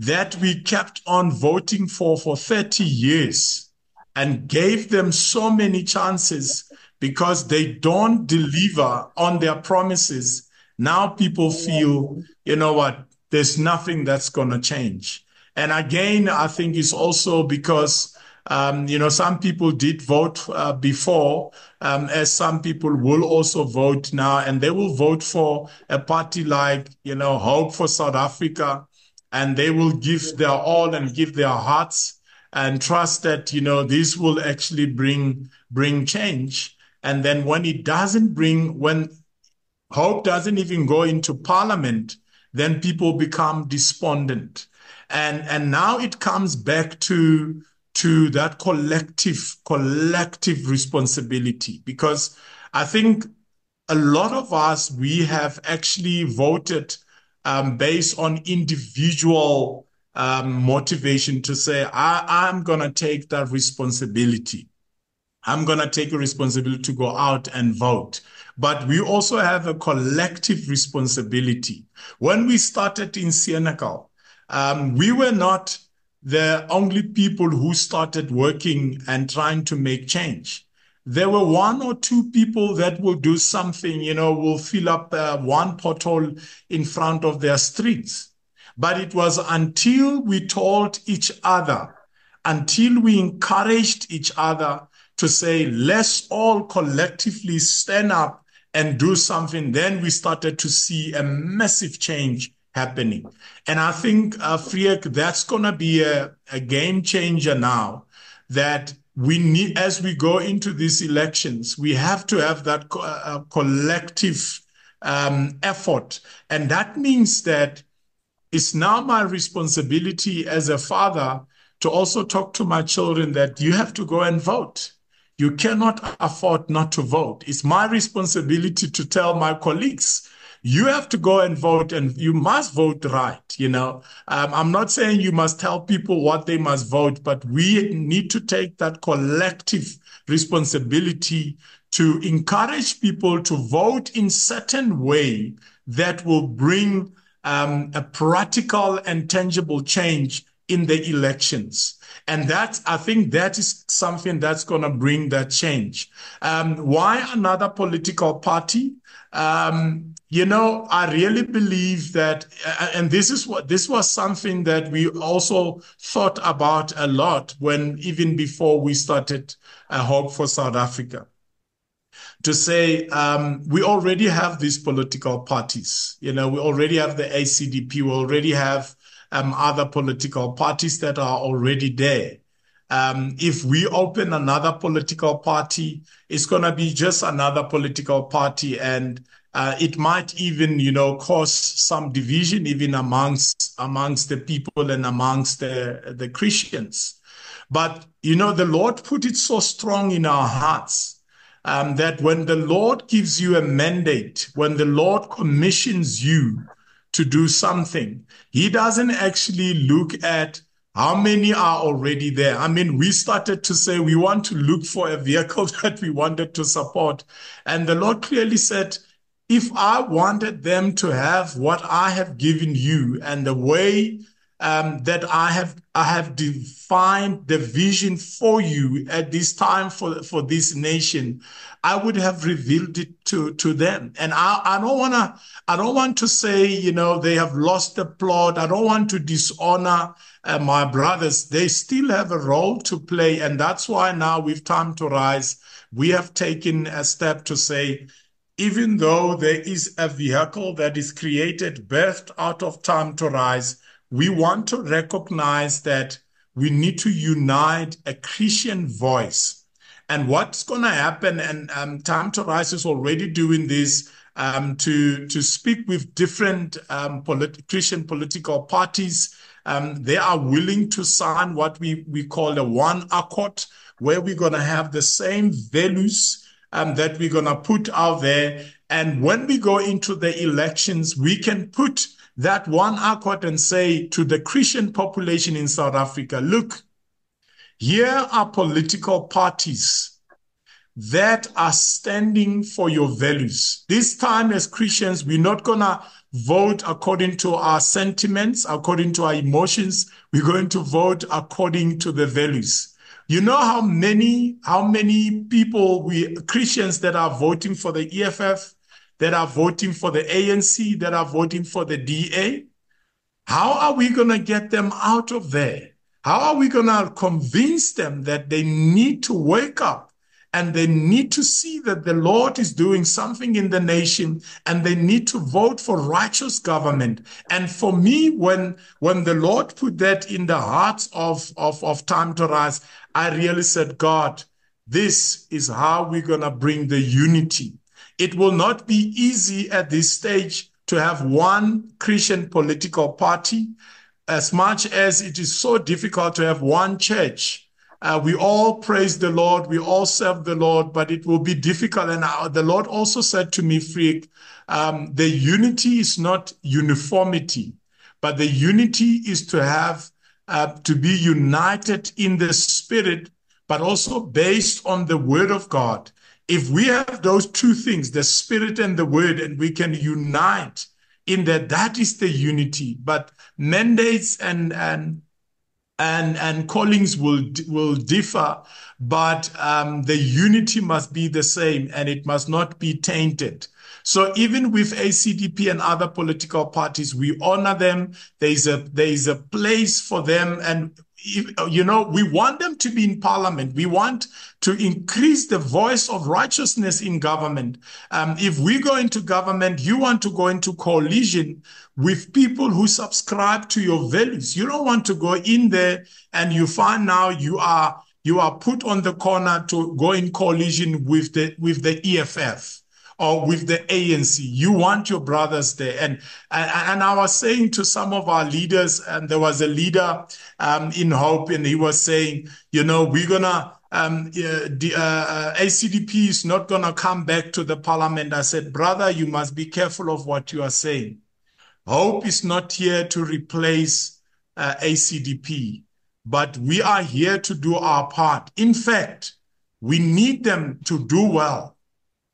that we kept on voting for for 30 years and gave them so many chances because they don't deliver on their promises. Now people feel, you know what, there's nothing that's going to change. And again, I think it's also because, um, you know, some people did vote uh, before, um, as some people will also vote now, and they will vote for a party like, you know, Hope for South Africa and they will give their all and give their hearts and trust that you know this will actually bring bring change and then when it doesn't bring when hope doesn't even go into parliament then people become despondent and and now it comes back to to that collective collective responsibility because i think a lot of us we have actually voted um, based on individual um, motivation to say, I, I'm going to take that responsibility. I'm going to take a responsibility to go out and vote. But we also have a collective responsibility. When we started in Senekal, um, we were not the only people who started working and trying to make change. there were one or two people that will do something, you know, will fill up uh, one pothole in front of their streets. But it was until we told each other, until we encouraged each other to say, let's all collectively stand up and do something, then we started to see a massive change happening. And I think, uh, Freek, that's going to be a, a game changer now that we need, as we go into these elections, we have to have that co- uh, collective um, effort. And that means that it's now my responsibility as a father to also talk to my children that you have to go and vote. You cannot afford not to vote. It's my responsibility to tell my colleagues you have to go and vote and you must vote right you know um, i'm not saying you must tell people what they must vote but we need to take that collective responsibility to encourage people to vote in certain way that will bring um, a practical and tangible change in the elections. And that, I think that is something that's going to bring that change. Um, why another political party? Um, you know, I really believe that, uh, and this is what, this was something that we also thought about a lot when, even before we started a Hope for South Africa to say um, we already have these political parties. You know, we already have the ACDP, we already have um, other political parties that are already there. Um, if we open another political party, it's going to be just another political party, and uh, it might even, you know, cause some division even amongst amongst the people and amongst the the Christians. But you know, the Lord put it so strong in our hearts um, that when the Lord gives you a mandate, when the Lord commissions you to do something, He doesn't actually look at how many are already there? I mean, we started to say we want to look for a vehicle that we wanted to support. And the Lord clearly said, if I wanted them to have what I have given you and the way um, that I have I have defined the vision for you at this time for for this nation, I would have revealed it to to them. And I, I don't wanna I don't want to say you know they have lost the plot. I don't want to dishonor uh, my brothers. They still have a role to play, and that's why now with time to rise, we have taken a step to say. Even though there is a vehicle that is created, birthed out of time to rise, we want to recognize that we need to unite a Christian voice. And what's going to happen, and um, Time to Rise is already doing this um, to, to speak with different um, polit- Christian political parties. Um, they are willing to sign what we, we call a one accord, where we're going to have the same values um, that we're going to put out there. And when we go into the elections, we can put that one accord and say to the Christian population in South Africa, look, here are political parties that are standing for your values. This time as Christians, we're not going to vote according to our sentiments, according to our emotions. We're going to vote according to the values. You know how many, how many people we Christians that are voting for the EFF, that are voting for the ANC, that are voting for the DA? How are we going to get them out of there? How are we going to convince them that they need to wake up and they need to see that the Lord is doing something in the nation and they need to vote for righteous government. And for me, when, when the Lord put that in the hearts of, of, of time to rise, I really said, God, this is how we're going to bring the unity it will not be easy at this stage to have one Christian political party, as much as it is so difficult to have one church. Uh, we all praise the Lord, we all serve the Lord, but it will be difficult. And uh, the Lord also said to me, Freek, um, the unity is not uniformity, but the unity is to have uh, to be united in the spirit, but also based on the word of God if we have those two things, the spirit and the word, and we can unite in that, that is the unity. But mandates and, and and and callings will will differ, but um, the unity must be the same, and it must not be tainted. So even with ACDP and other political parties, we honor them. There is a there is a place for them, and you know, we want them to be in parliament. We want to increase the voice of righteousness in government. Um, if we go into government, you want to go into coalition with people who subscribe to your values. You don't want to go in there and you find now you are you are put on the corner to go in coalition with the with the EFF or with the ANC. You want your brothers there. And, and, I was saying to some of our leaders, and there was a leader um, in Hope, and he was saying, you know, we're going to um, uh, the, uh, ACDP is not going to come back to the parliament. I said, brother, you must be careful of what you are saying. Hope is not here to replace uh, ACDP, but we are here to do our part. In fact, we need them to do well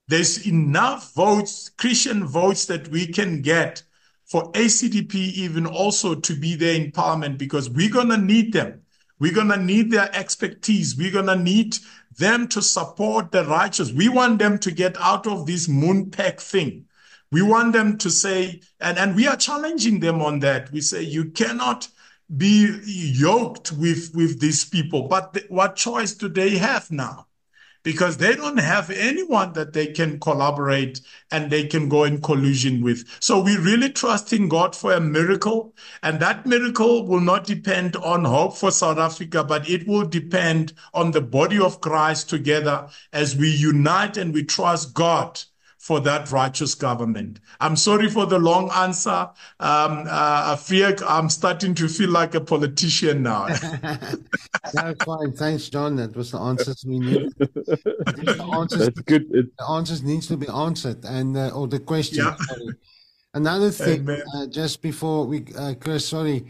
there's enough votes, Christian votes that we can get for ACDP even also to be there in parliament because we're going to need them. We're going to need their expertise. We're going to need them to support the righteous. We want them to get out of this moon pack thing. We want them to say, and, and we are challenging them on that. We say, you cannot be yoked with, with these people. But th- what choice do they have now? Because they don't have anyone that they can collaborate and they can go in collusion with. So we really trust in God for a miracle. And that miracle will not depend on hope for South Africa, but it will depend on the body of Christ together as we unite and we trust God for that righteous government. I'm sorry for the long answer. Um, uh, I'm starting to feel like a politician now. no, fine. Thanks, John. That was the answers we needed. The answers, That's good. The answers needs to be answered, and uh, or the question. Yeah. Another thing, uh, just before we, uh, Chris, sorry,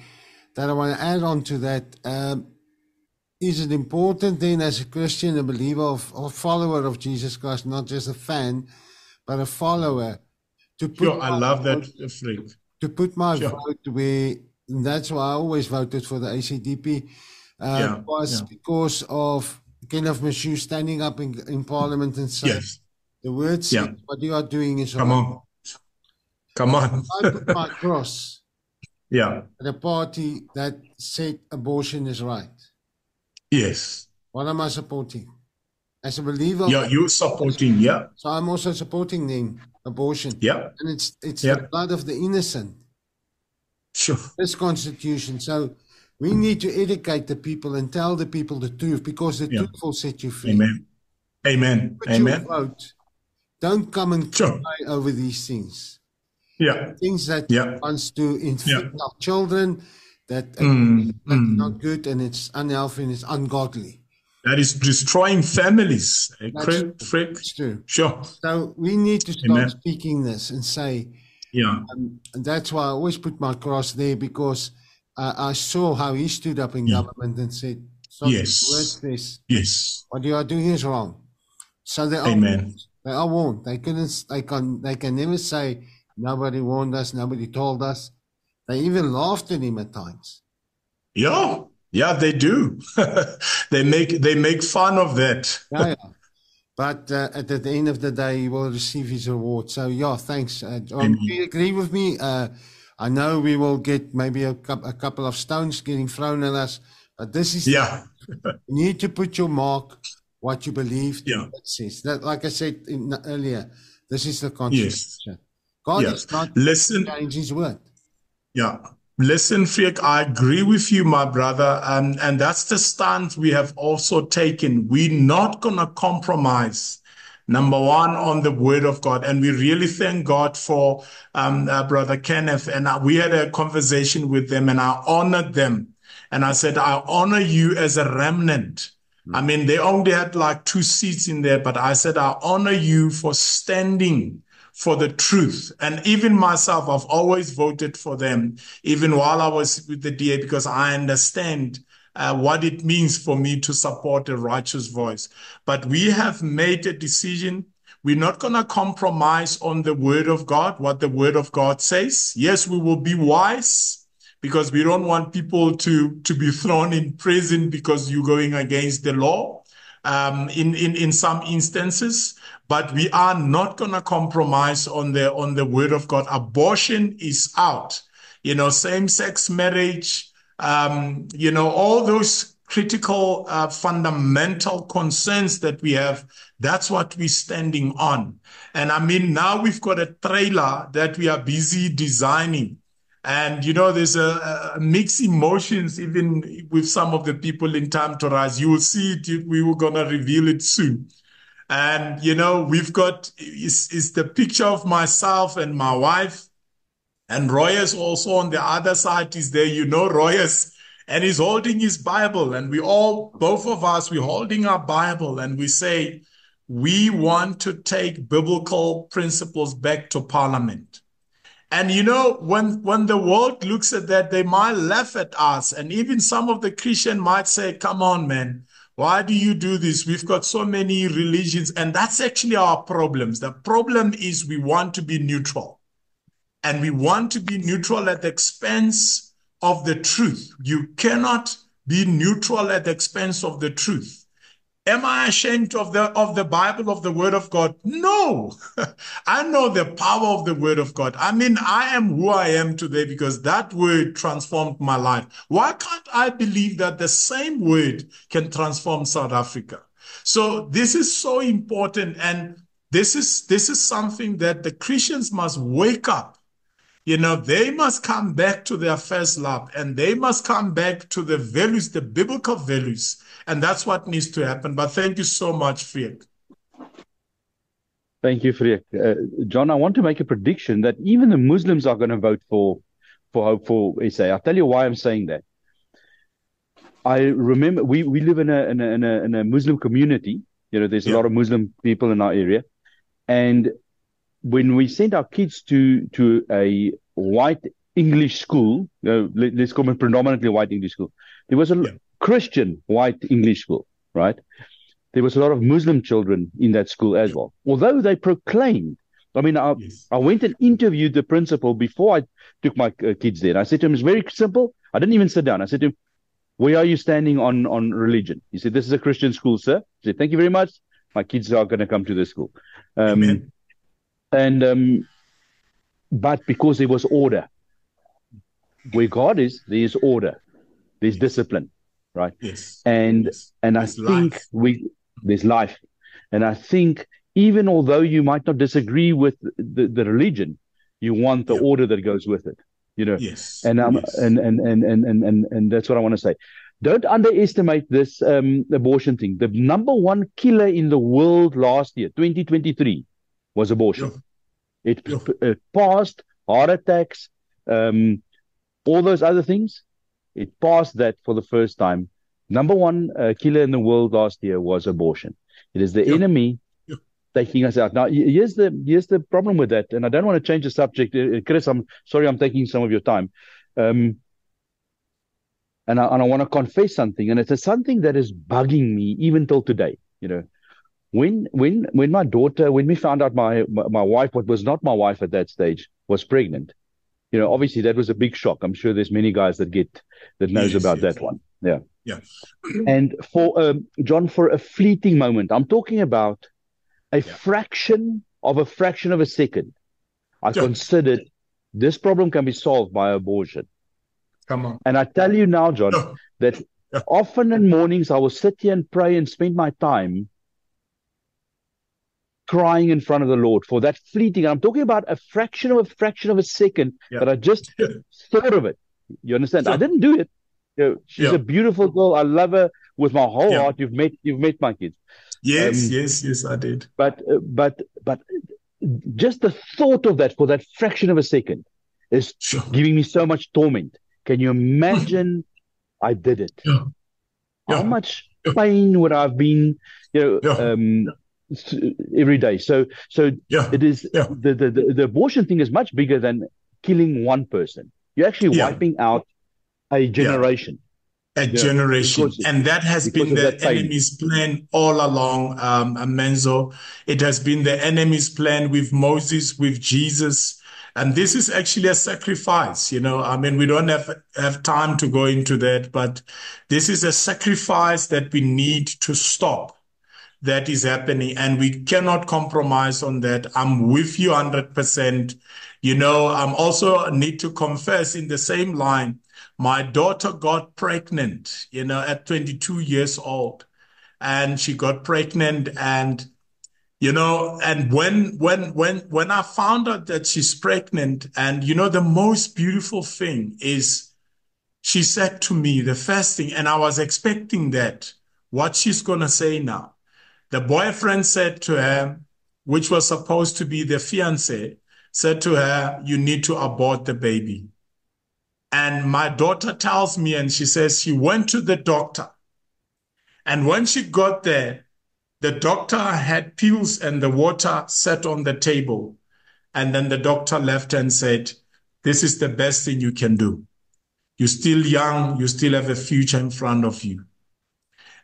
that I want to add on to that. Um, is it important then, as a Christian, a believer, of, or follower of Jesus Christ, not just a fan? But a follower. To put sure, I love vote, that. To put my sure. vote where that's why I always voted for the ACDP. Uh, yeah, was yeah. because of Kenneth Meshoe standing up in, in Parliament and saying, yes. the words yeah. what you are doing is Come on. Come on. I put my cross yeah. at a party that said abortion is right. Yes. What am I supporting? As a believer. Yeah, you're supporting, yeah. So I'm also supporting the abortion. Yeah. And it's it's yeah. the blood of the innocent. Sure. This constitution. So we need to educate the people and tell the people the truth because the yeah. truth will set you free. Amen. Amen. Put Amen. vote. Don't come and sure. cry over these things. Yeah. Things that yeah. wants to inflict yeah. our children that mm, mm. not good and it's unhealthy and it's ungodly that is destroying families. Freek, Freek. true. Sure. So we need to start Amen. speaking this and say, yeah. Um, and that's why I always put my cross there because uh, I saw how he stood up in yeah. government and said, yes. this. Yes. What you are doing is wrong. So they are Amen. Warned. They are warned. They couldn't, they can, they can never say, nobody warned us, nobody told us. They even laughed at him at times. Yeah. Yeah, they do. they make they make fun of that. yeah, yeah. But uh, at the end of the day, he will receive his reward. So yeah, thanks. Uh, do you agree with me? Uh, I know we will get maybe a, a, couple of stones getting thrown at us, but this is yeah. you need to put your mark what you believe. Yeah, that says that. Like I said in, earlier, this is the constitution. Yes. God yes. is not listen. Change His word. Yeah, Listen, Freek, I agree with you, my brother. Um, and that's the stance we have also taken. We're not going to compromise. Number one, on the word of God. And we really thank God for um, uh, Brother Kenneth. And we had a conversation with them and I honored them. And I said, I honor you as a remnant. I mean, they only had like two seats in there, but I said, I honor you for standing for the truth. And even myself, I've always voted for them, even while I was with the DA, because I understand uh, what it means for me to support a righteous voice. But we have made a decision. We're not going to compromise on the word of God, what the word of God says. Yes, we will be wise. because we don't want people to, to be thrown in prison because you're going against the law. Um, in, in, in some instances, but we are not going to compromise on the, on the word of God. Abortion is out. You know, same sex marriage, um, you know, all those critical, uh, fundamental concerns that we have. That's what we're standing on. And I mean, now we've got a trailer that we are busy designing and, you know, there's a, a mixed emotions even with some of the people in Time to Rise. You will see it. We were going to reveal it soon. And, you know, we've got, is, the picture of myself and my wife. And Royas also on the other side is there. You know, Royas and he's holding his Bible. And we all, both of us, we're holding our Bible and we say, we want to take biblical principles back to parliament. And you know, when, when the world looks at that, they might laugh at us. And even some of the Christian might say, come on, man, why do you do this? We've got so many religions. And that's actually our problems. The problem is we want to be neutral. And we want to be neutral at the expense of the truth. You cannot be neutral at the expense of the truth. Am I ashamed of the of the Bible of the Word of God? No. I know the power of the Word of God. I mean, I am who I am today because that word transformed my life. Why can't I believe that the same word can transform South Africa? So this is so important and this is this is something that the Christians must wake up you know, they must come back to their first love and they must come back to the values, the biblical values. And that's what needs to happen. But thank you so much, Freek. Thank you, Freek. Uh, John, I want to make a prediction that even the Muslims are going to vote for, for Hope for SA. I'll tell you why I'm saying that. I remember we, we live in a, in a, in a, in a Muslim community. You know, there's yeah. a lot of Muslim people in our area. And when we sent our kids to to a white English school, uh, let, us call it predominantly white English school, there was a yeah. Christian white English school, right? There was a lot of Muslim children in that school as well. Although they proclaimed, I mean, I, yes. I went and interviewed the principal before I took my uh, kids there. I said to him, it's very simple. I didn't even sit down. I said to him, where are you standing on, on religion? He said, this is a Christian school, sir. I said, thank you very much. My kids are going to come to this school. Um, Amen. And um, but because there was order, where God is, there is order, there's discipline, right? Yes. And yes. and I think life. we there's life, and I think even although you might not disagree with the, the religion, you want the order that goes with it. You know. Yes. And um yes. and, and, and and and and and that's what I want to say. Don't underestimate this um, abortion thing. The number one killer in the world last year, 2023, was abortion. Yeah. It, yeah. it passed heart attacks, um, all those other things. It passed that for the first time. Number one uh, killer in the world last year was abortion. It is the yeah. enemy taking us out. Now, here's the here's the problem with that, and I don't want to change the subject, uh, Chris. I'm sorry, I'm taking some of your time. Um, and I, and I want to confess something, and it's a, something that is bugging me even till today. You know, when when when my daughter when we found out my my wife what was not my wife at that stage was pregnant you know obviously that was a big shock i'm sure there's many guys that get that knows yes, about yes. that one yeah yeah and for um, john for a fleeting moment i'm talking about a yeah. fraction of a fraction of a second i yeah. considered this problem can be solved by abortion come on and i tell you now john no. that yeah. often in mornings i will sit here and pray and spend my time crying in front of the Lord for that fleeting. I'm talking about a fraction of a fraction of a second yeah. that I just thought of it. You understand? Sure. I didn't do it. You know, she's yeah. a beautiful girl. I love her with my whole heart. You've met, you've met my kids. Yes, um, yes, yes, I did. But, uh, but, but just the thought of that for that fraction of a second is sure. giving me so much torment. Can you imagine? I did it. How much pain would I have been? You know, um, every day. So so yeah. it is yeah. the, the, the abortion thing is much bigger than killing one person. You're actually yeah. wiping out a generation. A generation, because, and that has been the enemy's plan all along, um, Menzo. It has been the enemy's plan with Moses, with Jesus, And this is actually a sacrifice, you know. I mean, we don't have, have time to go into that, but this is a sacrifice that we need to stop that is happening and we cannot compromise on that. I'm with you 100%. You know, I'm also need to confess in the same line. My daughter got pregnant, you know, at 22 years old and she got pregnant and you know and when when when when i found out that she's pregnant and you know the most beautiful thing is she said to me the first thing and i was expecting that what she's going to say now the boyfriend said to her which was supposed to be the fiance said to her you need to abort the baby and my daughter tells me and she says she went to the doctor and when she got there the doctor had pills and the water set on the table. And then the doctor left and said, This is the best thing you can do. You're still young, you still have a future in front of you.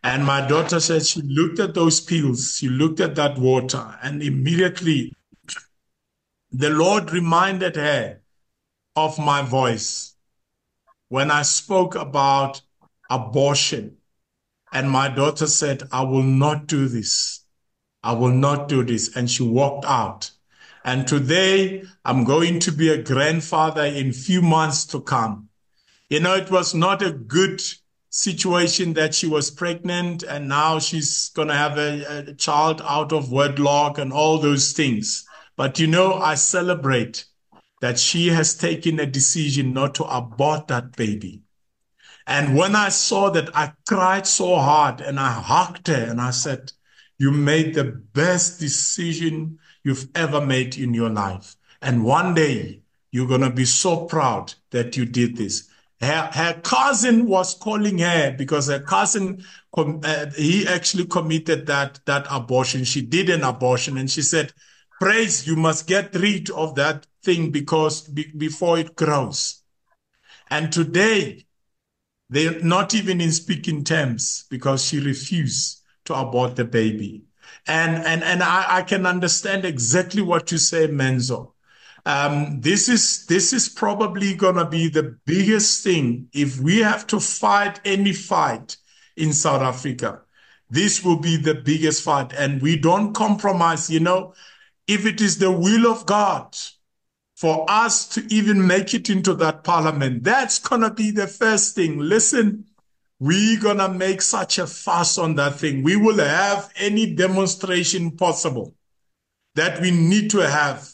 And my daughter said she looked at those pills, she looked at that water, and immediately the Lord reminded her of my voice when I spoke about abortion and my daughter said, I will not do this. I will not do this. And she walked out. And today I'm going to be a grandfather in few months to come. You know, it was not a good situation that she was pregnant and now she's going to have a, a child out of wedlock and all those things. But you know, I celebrate that she has taken a decision not to abort that baby. And when I saw that, I cried so hard and I hugged her and I said, You made the best decision you've ever made in your life. And one day you're going to be so proud that you did this. Her, her cousin was calling her because her cousin, uh, he actually committed that, that abortion. She did an abortion and she said, Praise, you must get rid of that thing because be, before it grows. And today they're not even in speaking terms because she refused to abort the baby. And, and, and I, I can understand exactly what you say, Menzo. Um, this is, this is probably going to be the biggest thing. If we have to fight any fight in South Africa, this will be the biggest fight. And we don't compromise. You know, if it is the will of God, for us to even make it into that parliament. That's going to be the first thing. Listen, we're going to make such a fuss on that thing. We will have any demonstration possible that we need to have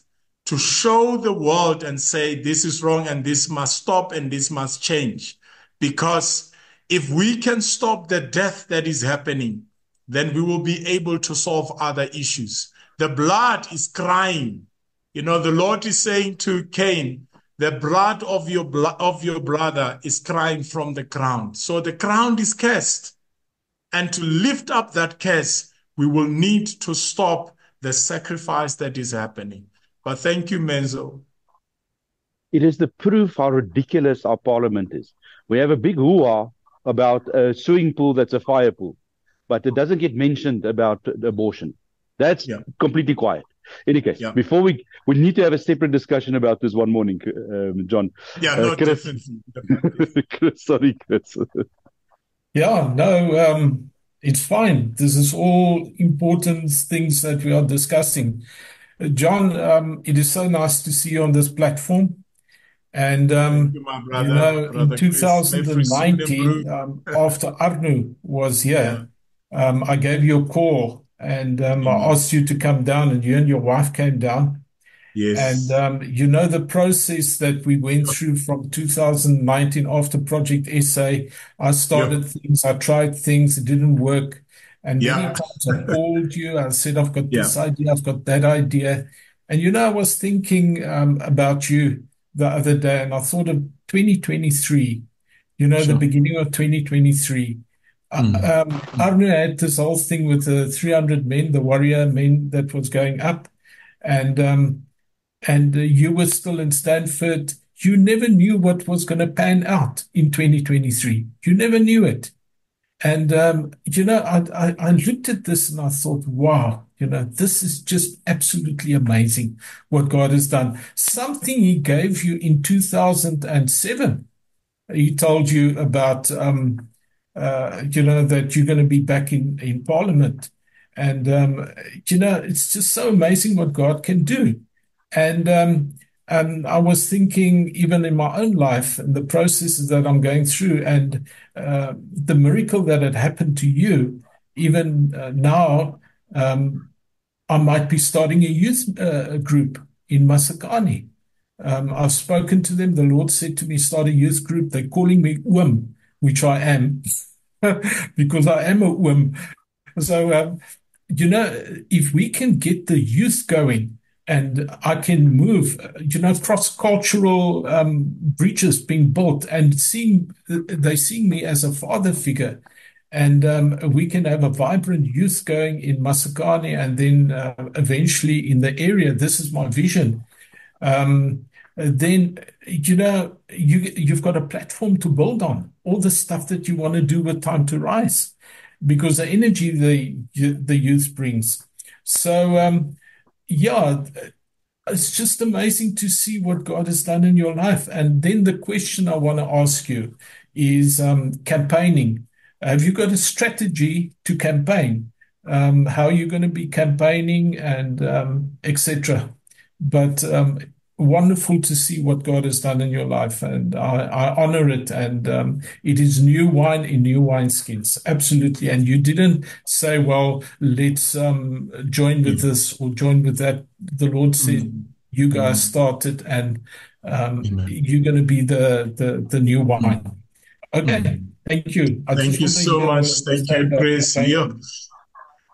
to show the world and say this is wrong and this must stop and this must change. Because if we can stop the death that is happening, then we will be able to solve other issues. The blood is crying you know, the Lord is saying to Cain, the blood of your blo- of your brother is crying from the ground. So the ground is cursed. And to lift up that curse, we will need to stop the sacrifice that is happening. But thank you, Menzo. It is the proof how ridiculous our parliament is. We have a big hoo about a swimming pool that's a fire pool, but it doesn't get mentioned about abortion. That's yeah. completely quiet. In any case, yeah. before we we need to have a separate discussion about this one morning, um, John. Yeah, uh, no, Chris. Chris, sorry, Chris. yeah, no, um, it's fine. This is all important things that we are discussing. John, um, it is so nice to see you on this platform. And um, you, brother, you, know, in 2019, um, after Arnu was here, yeah. um, I gave you a call and um, I mm. asked you to come down, and you and your wife came down. Yes. And um, you know the process that we went through from 2019 after Project SA. I started yep. things, I tried things, it didn't work. And yeah. many times I called you, I said, I've got this idea, I've got that idea. And you know, I was thinking um, about you the other day, and I thought of 2023, you know, sure. the beginning of 2023. Mm. Um, Arnu had this whole thing with the 300 men, the warrior men that was going up, and um, and uh, you were still in Stanford. You never knew what was going to pan out in 2023. You never knew it. And um, you know, I, I, I looked at this and I thought, wow, You know, this is just absolutely amazing what God has done. Something He gave you in 2007. He told you about, um, uh, you know, that you're going to be back in, in Parliament. And, um, you know, it's just so amazing what God can do. And, um, and I was thinking, even in my own life, and the processes that I'm going through, and uh, the miracle that had happened to you, even uh, now, um, I might be starting a youth uh, group in Masakhane. Um, I've spoken to them. The Lord said to me, start a youth group. They're calling me Oom, which I am, because I am a Oom. So, um, you know, if we can get the youth going, and I can move, you know, cross-cultural um, bridges being built and seeing they see me as a father figure. And um, we can have a vibrant youth going in Masakhane and then uh, eventually in the area. This is my vision. Um, then, you know, you, you've got a platform to build on all the stuff that you want to do with Time to Rise because the energy the, the youth brings. So, um, yeah, it's just amazing to see what God has done in your life. And then the question I want to ask you is um, campaigning. Have you got a strategy to campaign? Um, how are you going to be campaigning and um, etc. But um, wonderful to see what God has done in your life, and I, I honor it. And um, it is new wine in new wineskins, absolutely. And you didn't say, "Well, let's um, join with this or join with that." The Lord said, mm. "You guys mm. started, and um, you're going to be the the the new wine." Okay, mm. thank you. I thank you so much. Thank you, Chris.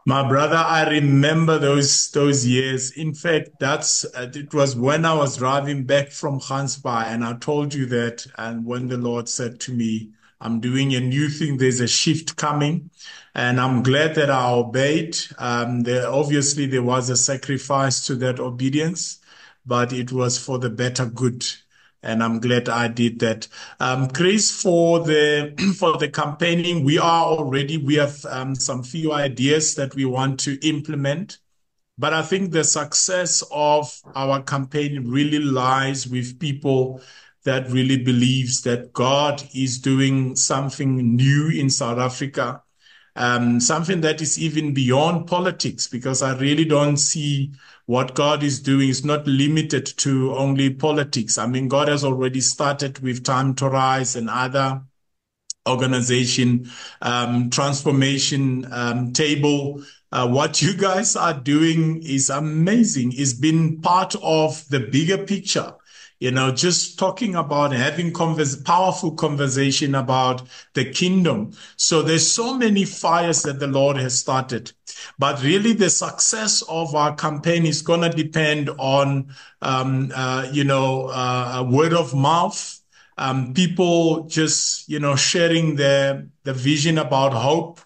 My brother, I remember those those years. In fact, that's uh, it was when I was driving back from Gansbaai, and I told you that. And when the Lord said to me, "I'm doing a new thing. There's a shift coming," and I'm glad that I obeyed. Um, there obviously there was a sacrifice to that obedience, but it was for the better good and I'm glad I did that. Um, Chris, for the for the campaigning, we are already we have um, some few ideas that we want to implement, but I think the success of our campaign really lies with people that really believes that God is doing something new in South Africa, um, something that is even beyond politics, because I really don't see what God is doing is not limited to only politics. I mean, God has already started with Time to Rise and other organization um, transformation um, table. Uh, what you guys are doing is amazing. It's been part of the bigger picture you know, just talking about having converse, powerful conversation about the kingdom. So there's so many fires that the Lord has started, but really the success of our campaign is going to depend on, um, uh, you know, uh, word of mouth. Um, people just, you know, sharing their, the vision about hope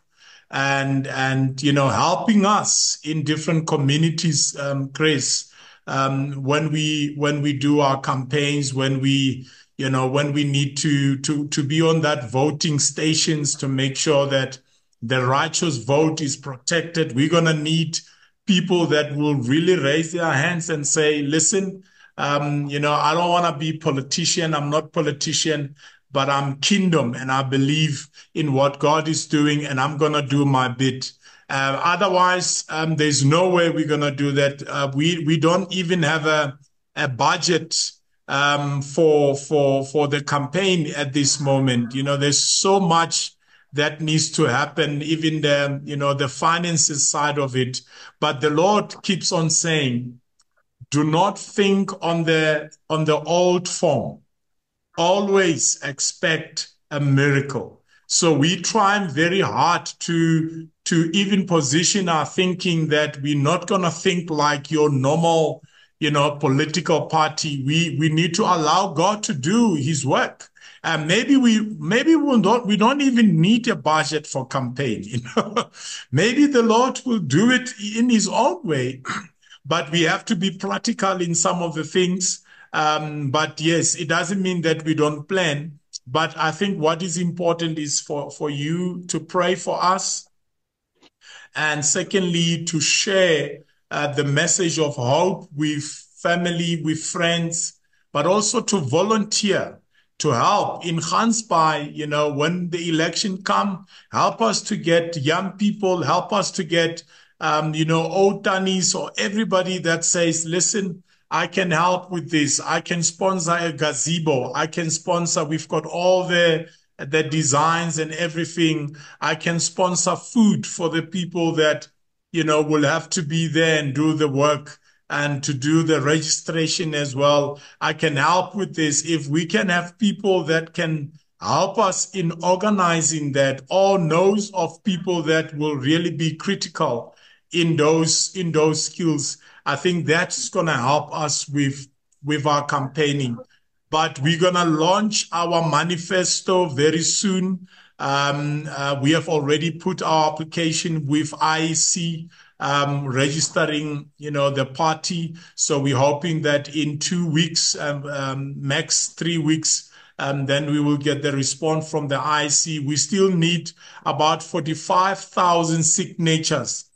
and, and, you know, helping us in different communities, um, Chris, when we when we do our campaigns, when we you know when we need to to to be on that voting stations to make sure that the righteous vote is protected. We're gonna need people that will really raise their hands and say, "Listen, um, you know, I don't want to be politician. I'm not politician." But I'm kingdom and I believe in what God is doing and I'm going to do my bit. Uh, otherwise, um, there's no way we're going to do that. Uh, we we don't even have a a budget um, for for for the campaign at this moment. You know, there's so much that needs to happen, even the you know the finances side of it. But the Lord keeps on saying, "Do not think on the on the old form. Always expect a miracle." So we try very hard to to even position our thinking that we're not going to think like your normal, you know, political party. We we need to allow God to do His work. And maybe we maybe we don't we don't even need a budget for campaign. You know, maybe the Lord will do it in His own way, but we have to be practical in some of the things. Um, but yes, it doesn't mean that we don't plan. But I think what is important is for for you to pray for us. And secondly, to share uh, the message of hope with family, with friends, but also to volunteer to help in Gansbaai, you know, when the election come, help us to get young people, help us to get, um, you know, old Tanis or everybody that says, listen, I can help with this. I can sponsor a gazebo. I can sponsor, we've got all the, the designs and everything. I can sponsor food for the people that, you know, will have to be there and do the work and to do the registration as well. I can help with this. If we can have people that can help us in organizing that or knows of people that will really be critical in those, in those skills, I think that's going to help us with, with our campaigning. But we're going to launch our manifesto very soon. Um, uh, we have already put our application with IEC um, registering, you know, the party. So we're hoping that in two weeks, um, um, max three weeks, um, then we will get the response from the IEC. We still need about 45,000 signatures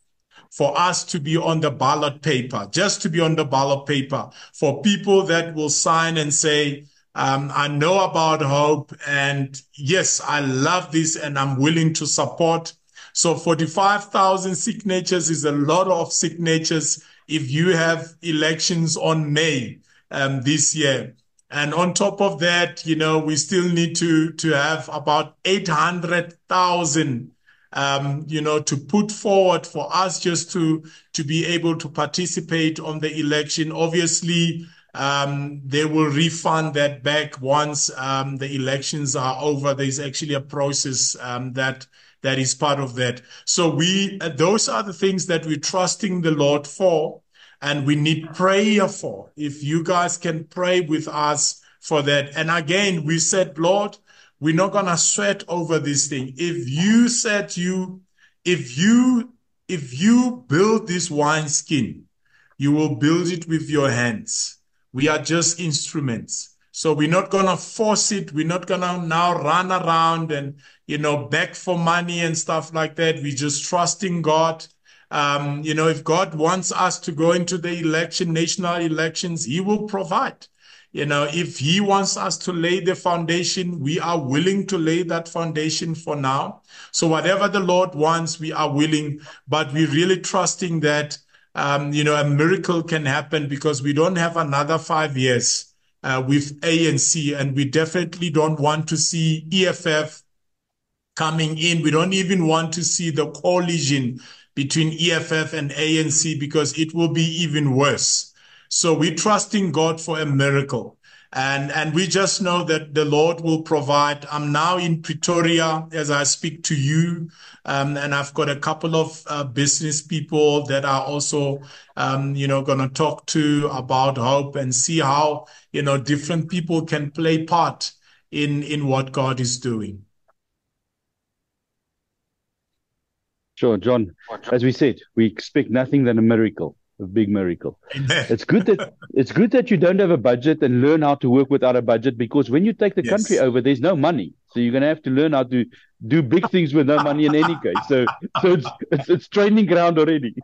for us to be on the ballot paper, just to be on the ballot paper for people that will sign and say, um, I know about hope and yes, I love this and I'm willing to support so 45,000 signatures is a lot of signatures if you have elections on May um, this year. And on top of that, you know, we still need to, to have about 800,000 um, you know, to put forward for us just to to be able to participate on the election. Obviously, um, they will refund that back once um, the elections are over. There's actually a process um, that that is part of that. So we, uh, those are the things that we're trusting the Lord for and we need prayer for. If you guys can pray with us for that. And again, we said, Lord, we're not going to sweat over this thing. If you said you, if you, if you build this wine skin, you will build it with your hands. We are just instruments. So we're not going to force it. We're not going to now run around and, you know, beg for money and stuff like that. We're just trusting God. Um, you know, if God wants us to go into the election, national elections, he will provide. You know, if he wants us to lay the foundation, we are willing to lay that foundation for now. So whatever the Lord wants, we are willing, but we're really trusting that, um, you know, a miracle can happen because we don't have another five years uh, with ANC, and we definitely don't want to see EFF coming in. We don't even want to see the coalition between EFF and ANC because it will be even worse. So we're trusting God for a miracle. And, and we just know that the Lord will provide. I'm now in Pretoria as I speak to you. Um, and I've got a couple of uh, business people that are also, um, you know, going to talk to about hope and see how, you know, different people can play part in, in what God is doing. Sure, John. As we said, we expect nothing than a miracle a big miracle. It's good that it's good that you don't have a budget and learn how to work without a budget because when you take the yes. country over, there's no money. So you're gonna have to learn how to do big things with no money in any case. So so it's it's, it's training ground already.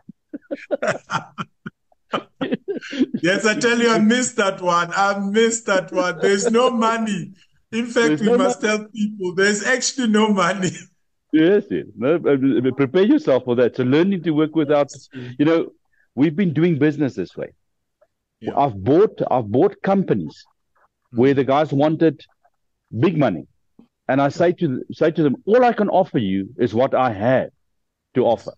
yes, I tell you, I missed that one. I missed that one. There's no money. In fact, there's we no must tell people there's actually no money. Yes, yes. No, uh, prepare yourself for that. So learning to work without, you know, We've been doing business this way. Yeah. I've bought I've bought companies mm. where the guys wanted big money, and I say to say to them, all I can offer you is what I have to offer,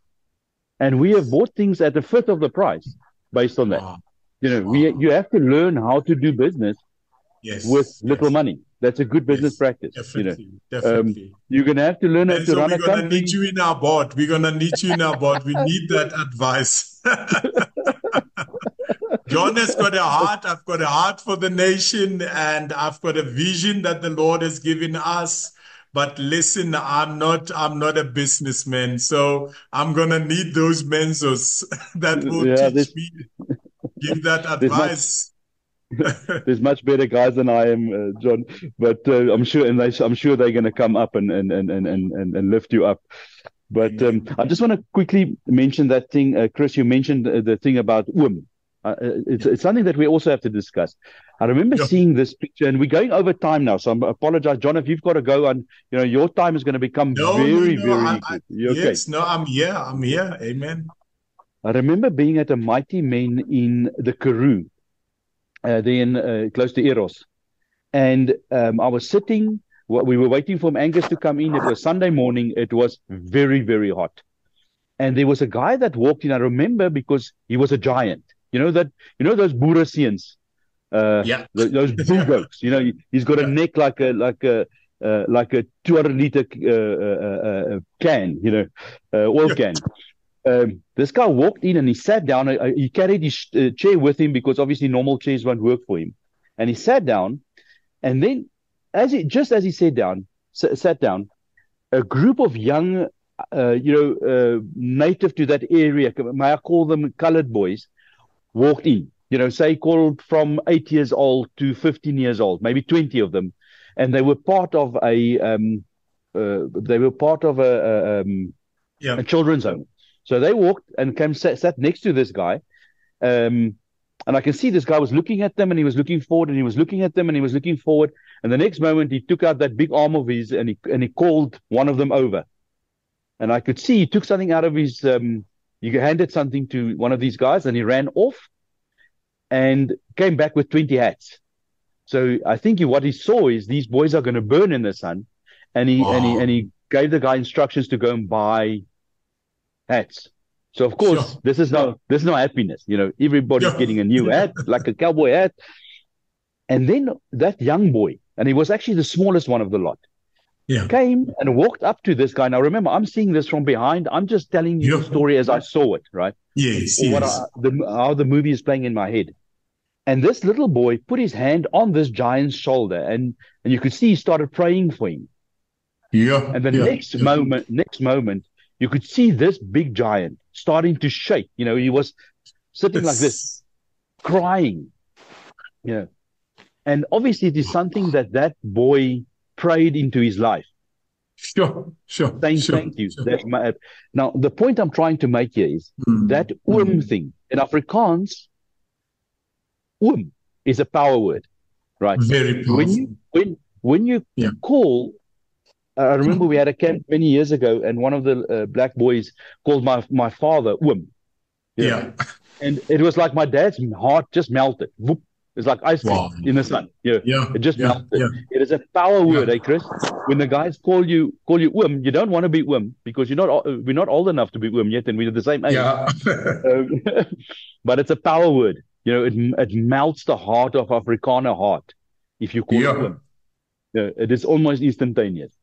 and we have bought things at a fifth of the price based on that. Wow. You know, wow. we you have to learn how to do business yes. with little yes. money. That's a good business yes. practice. Definitely, you know, definitely. Um, you're gonna have to learn how to so run a company. We're gonna need you in our board. We're gonna need you in our board. We need that advice. John has got a heart. I've got a heart for the nation, and I've got a vision that the Lord has given us. But listen, I'm not. I'm not a businessman, so I'm gonna need those mensos that will yeah, teach me, give that advice. There's much better guys than I am, uh, John. But uh, I'm sure, and they, I'm sure they're going to come up and and, and, and, and, and lift you up. But um, I just want to quickly mention that thing, uh, Chris. You mentioned the thing about women. Uh, it's, it's something that we also have to discuss. I remember yeah. seeing this picture, and we're going over time now, so I apologize, John, if you've got to go. And you know, your time is going to become no, very, no, very. I, I, yes, no, I'm here. I'm here. Amen. I remember being at a mighty men in the Karoo, uh, then uh, close to Eros, and um, I was sitting. We were waiting for Angus to come in. It was Sunday morning. It was very, very hot, and there was a guy that walked in. I remember because he was a giant. You know that you know those Boeresiens, uh, yeah, those bulldogs. you know, he's got a neck like a like a uh, like a 200 liter uh, uh, uh, can, you know, uh, oil can. Um, this guy walked in and he sat down. he carried his chair with him because obviously normal chairs won't work for him. And he sat down, and then as he just as he sat down, s- sat down, a group of young, you know, native to that area, may I call them colored boys, walked in, you know, say called from eight years old to 15 years old, maybe 20 of them. And they were part of a, um, uh, they were part of a, a, um, yeah. a children's home. So they walked and came sat, sat next to this guy. Um, and I can see this guy was looking at them and he was looking forward and he was looking at them and he was looking forward. And the next moment he took out that big arm of his and he, and he called one of them over. And I could see he took something out of his, um, he handed something to one of these guys and he ran off and came back with 20 hats. So I think he, what he saw is these boys are going to burn in the sun. And he, and he, and he gave the guy instructions to go and buy hats. So of course, sure. this is no, this is no happiness. You know, everybody's yeah. getting a new hat, like a cowboy hat. And then that young boy, and he was actually the smallest one of the lot yeah. came and walked up to this guy. Now, remember, I'm seeing this from behind. I'm just telling you yeah. the story as I saw it, right? Yes, yes. I, the, how the movie is playing in my head. And this little boy put his hand on this giant's shoulder, and, and you could see he started praying for him. Yeah. And the yeah, next moment, next moment, you could see this big giant starting to shake. You know, he was sitting like this, crying. You know, and obviously it is something that that boy prayed into his life. Sure, sure. Thank, sure, thank you. Sure. My, now, the point I'm trying to make here is mm. that um mm. thing in Afrikaans, um is a power word, right? Very powerful. When you when when you yeah. call, uh, I remember we had a camp many years ago, and one of the uh, black boys called my my father oom. Yeah. And it was like my dad's heart just melted. Whoop, it's like ice cream wow. in the sun. Yeah. yeah. It just yeah. melted. Yeah. It is a power word, eh, Chris? When the guys call you call you Wim, you don't want to be Wim because you're not we're not old enough to be Wim yet, and we're the same age. Yeah. um, but it's a power word. You know, it it melts the heart of Afrikaner heart if you call yeah. it Wim. Yeah, it is almost instantaneous.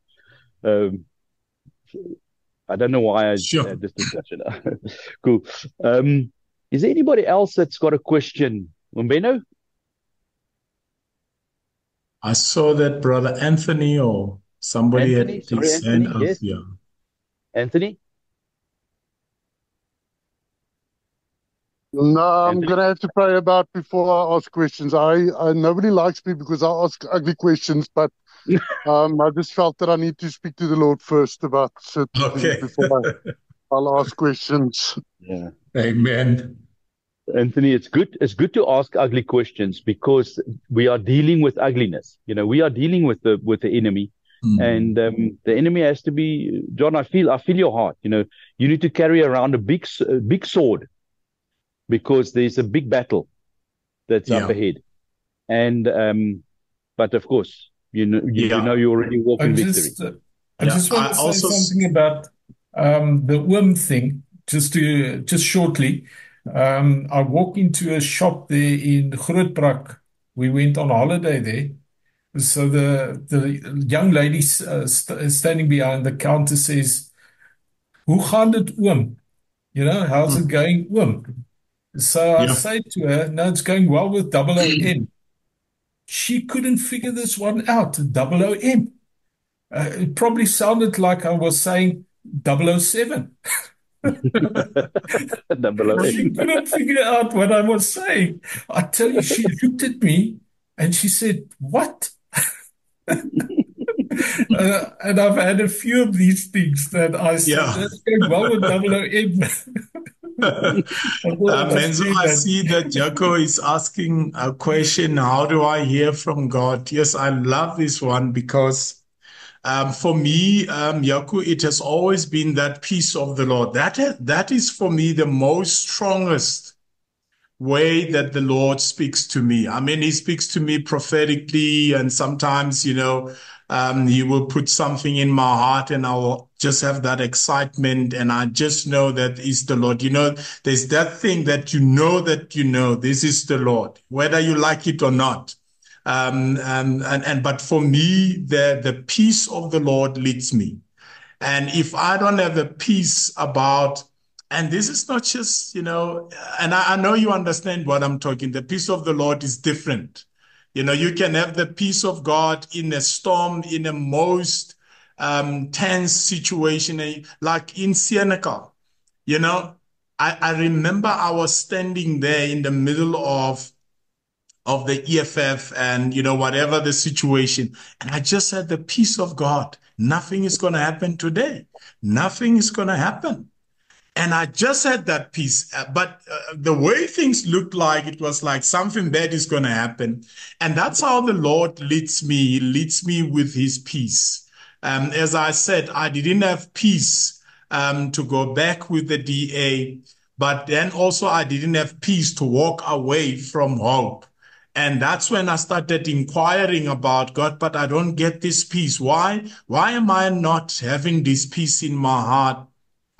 Um, I don't know why I sure. had this discussion. cool. Um, is there anybody else that's got a question? Umbeno? I saw that brother Anthony or somebody Anthony, had sorry, his Anthony, hand up. yes. Yeah. Anthony? No, I'm Anthony? gonna have to pray about before I ask questions. I, I nobody likes me because I ask ugly questions, but um, I just felt that I need to speak to the Lord first about certain Okay. things before I, I'll ask questions. Yeah. Amen. Anthony, it's good. It's good to ask ugly questions because we are dealing with ugliness. You know, we are dealing with the with the enemy, Mm. and um, the enemy has to be. John, I feel I feel your heart. You know, you need to carry around a big s- a big sword because there's a big battle that's up ahead, and um, but of course, you know, you, Yeah. you know, you already walk I in victory. uh, I Yeah, just want I to say also s- something about um, the worm thing, just to just shortly. Um, I walked into a shop there in Grootbrak. We went on holiday there. So the the young lady uh, st standing behind the counter says, "Hoe gaan dit oom? You know, how's it going, oom?" So I say to her, "No, it's going well with double O M." She couldn't figure this one out. Double O M. Uh, it probably sounded like I was saying 007. she couldn't figure out what I was saying. I tell you, she looked at me and she said, What? uh, and I've had a few of these things that I said, yeah. well with 007. Menzo, I see that Jaco is asking a question. How do I hear from God? Yes, I love this one because um, for me, um, Jaco, it has always been that peace of the Lord. That that is for me the most strongest way that the Lord speaks to me. I mean, He speaks to me prophetically, and sometimes, you know, um, He will put something in my heart, and I'll just have that excitement, and I just know that is the Lord. You know, there's that thing that you know that you know this is the Lord, whether you like it or not. Um, and, and, and but for me, the the peace of the Lord leads me. And if I don't have a peace about and this is not just, you know, and I, I, know you understand what I'm talking. The peace of the Lord is different. You know, you can have the peace of God in a storm, in a most um, tense situation, eh, like in Senekal. You know, I, I remember I was standing there in the middle of of the EFF and, you know, whatever the situation. And I just said, the peace of God. Nothing is going to happen today. Nothing is going to happen. And I just had that peace. Uh, but uh, the way things looked like, it was like something bad is going to happen. And that's how the Lord leads me. He leads me with his peace. Um, as I said, I didn't have peace um, to go back with the DA, but then also I didn't have peace to walk away from hope. And that's when I started inquiring about God, but I don't get this peace. Why? Why am I not having this peace in my heart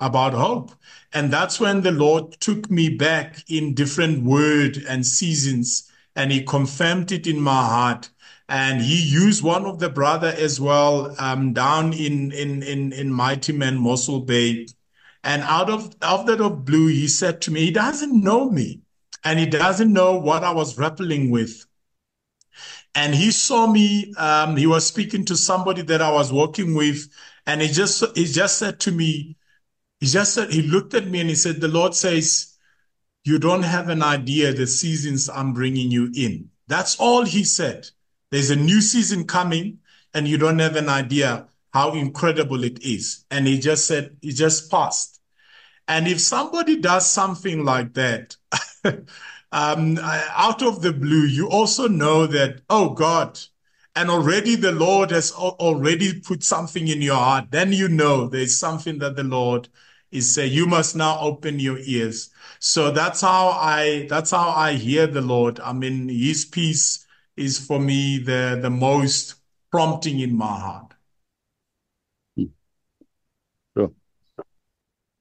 about hope? And that's when the Lord took me back in different word and seasons and he confirmed it in my heart. And he used one of the brother as well, um, down in, in, in, in Mighty Men Mossel Bay. And out of, out of blue, he said to me, he doesn't know me and he doesn't know what I was grappling with. And he saw me, um, he was speaking to somebody that I was working with. And he just, he just said to me, he just said, he looked at me and he said, the Lord says, you don't have an idea the seasons I'm bringing you in. That's all he said. There's a new season coming and you don't have an idea how incredible it is. And he just said, he just passed. And if somebody does something like that, um, out of the blue, you also know that, oh God, and already the Lord has already put something in your heart, then you know there's something that the Lord is saying. You must now open your ears. So that's how I that's how I hear the Lord. I mean, His peace is for me the the most prompting in my heart. Sure.